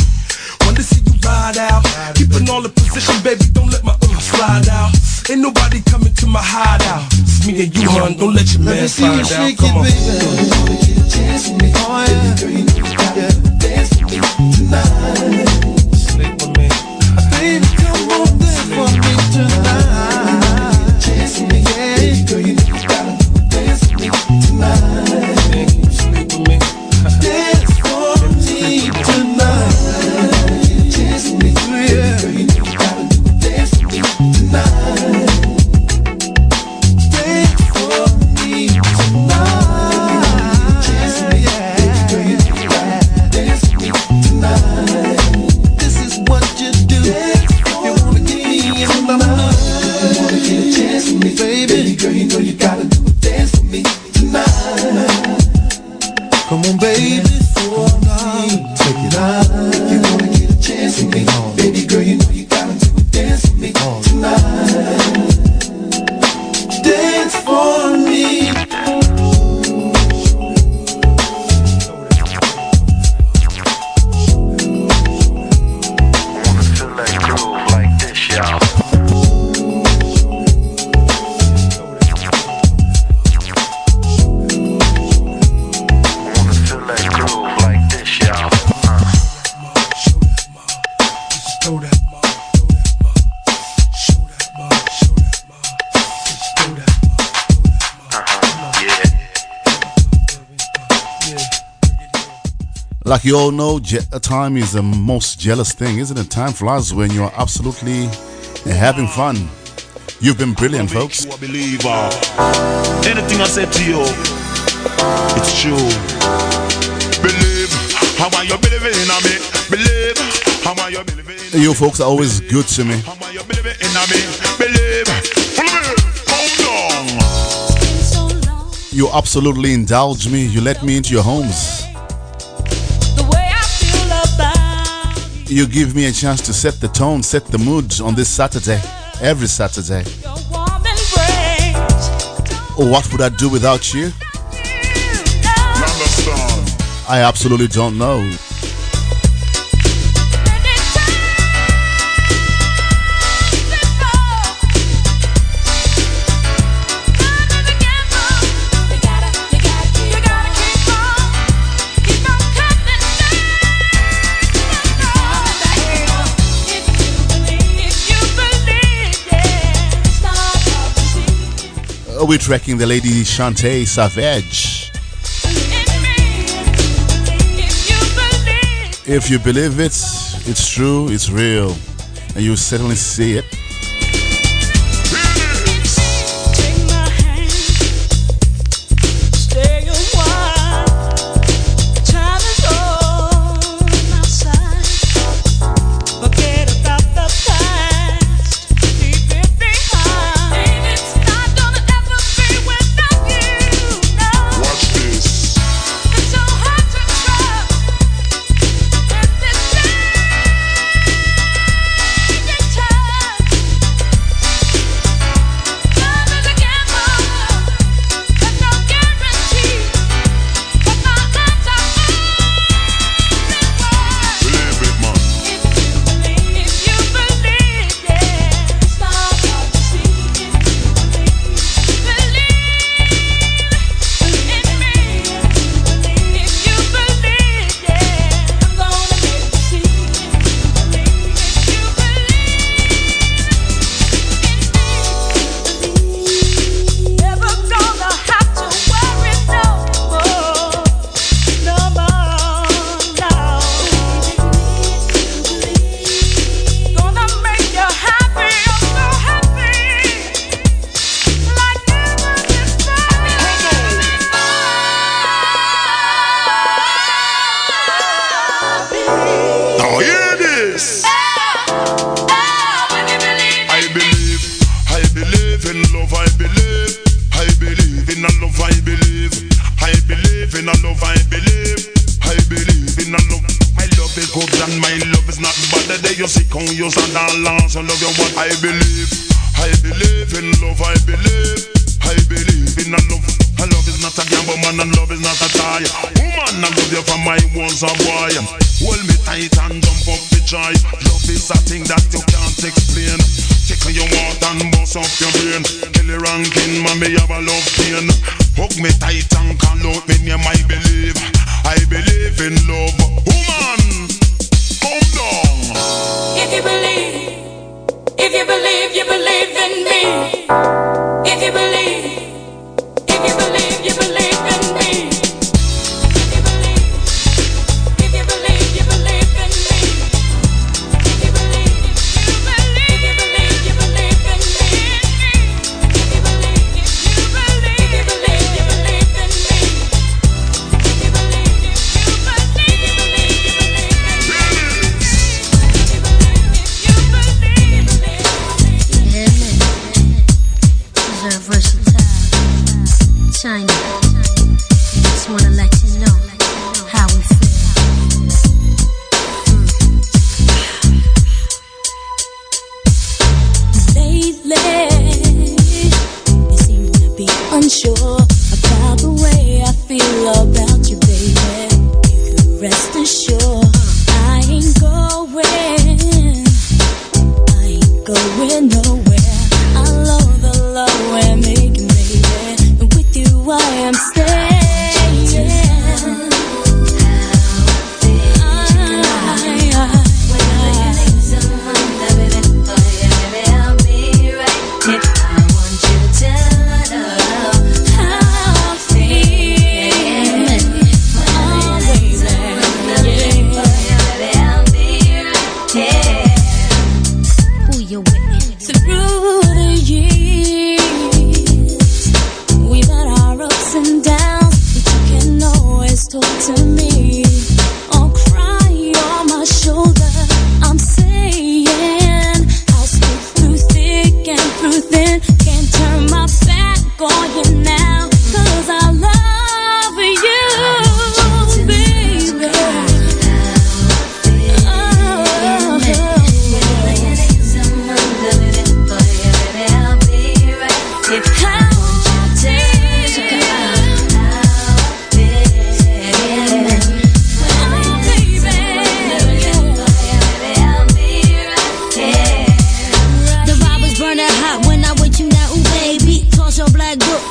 Want to see you ride out, keeping all the position, baby, don't let my uh slide out. Ain't nobody coming to my hideout. It's me and you, hun, don't let your man find out. Come on. Sleep you all know, je- time is the most jealous thing, isn't it? Time flies when you're absolutely having fun. You've been brilliant, folks. You a believer. Anything I said to you, it's true. Believe how are you believing in me? Believe how are you believing You folks are always good to me. in me? Believe. Follow me. Hold on. You absolutely indulge me. You let me into your homes. You give me a chance to set the tone, set the mood on this Saturday, every Saturday. Oh, what would I do without you? I absolutely don't know. Uh, we're tracking the lady Shantae Savage. If you believe it, it's true, it's real, and you certainly see it.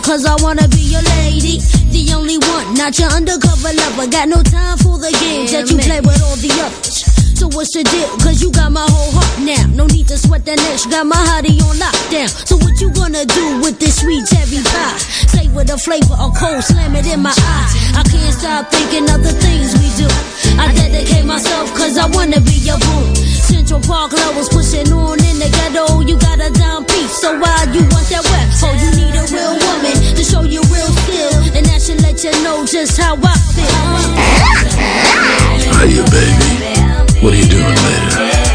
Cause I wanna be your lady, the only one, not your undercover lover. Got no time for the games that you play with all the others. So what's the deal? Cause you got my whole heart now. No need to sweat that next. got my hottie on lockdown. So what you gonna do with this sweet cherry pie? Stay with a flavor on cold, slam it in my eye. I can't stop thinking of the things we do. I dedicate myself cause I wanna be your boo. Central Park lovers pushing on in the ghetto. You got a dime piece, so why you want that wet? So you need a real woman to show you real skill. And that should let you know just how I feel. Baby. What are you doing later?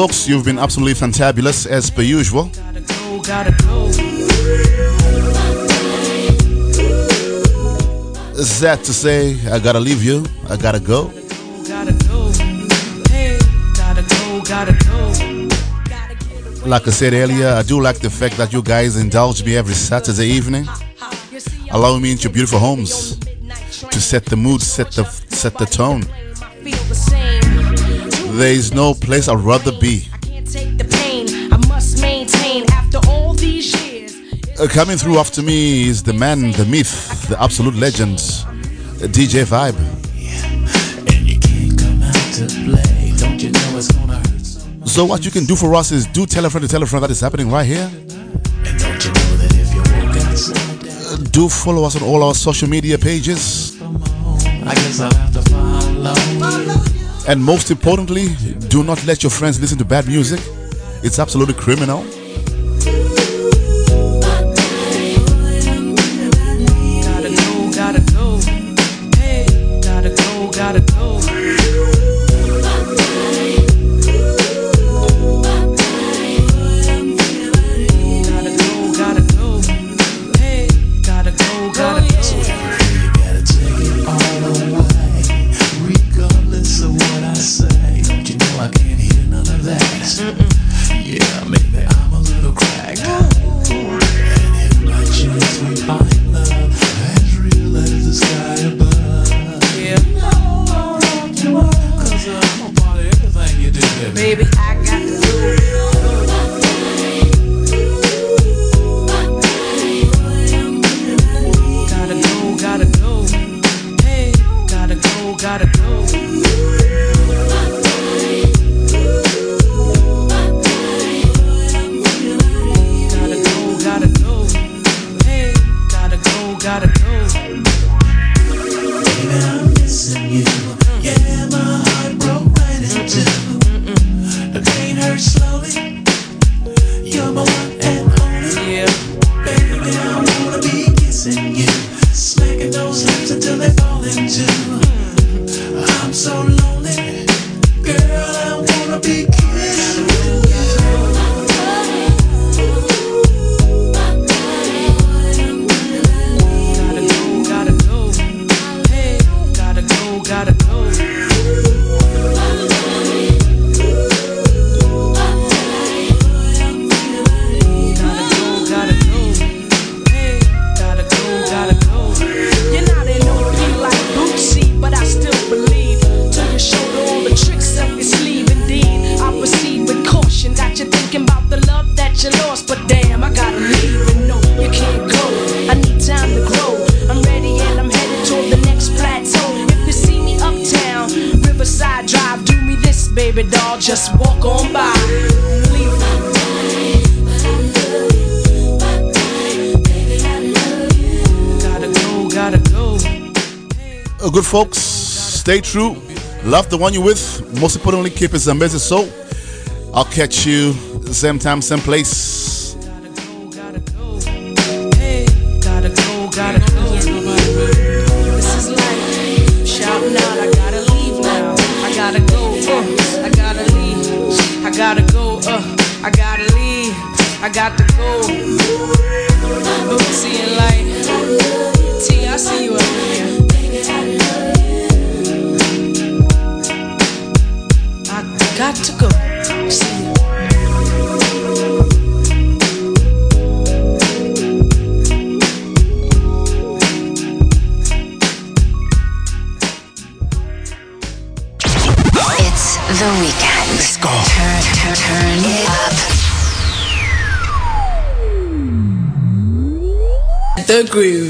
folks. You've been absolutely fantabulous as per usual. Is that to say, I gotta leave you. I gotta go. Like I said earlier, I do like the fact that you guys indulge me every Saturday evening, allowing me into beautiful homes to set the mood, set the set the tone there is no place I'd rather be. Uh, coming through after me is the man, the myth, the absolute legend, uh, DJ Vibe. So what you can do for us is do tell a friend to tell a friend that is happening right here. Uh, do follow us on all our social media pages. I guess I'll have to follow. And most importantly, do not let your friends listen to bad music. It's absolutely criminal. love the one you're with. Most importantly, keep it amazing. So I'll catch you same time, same place.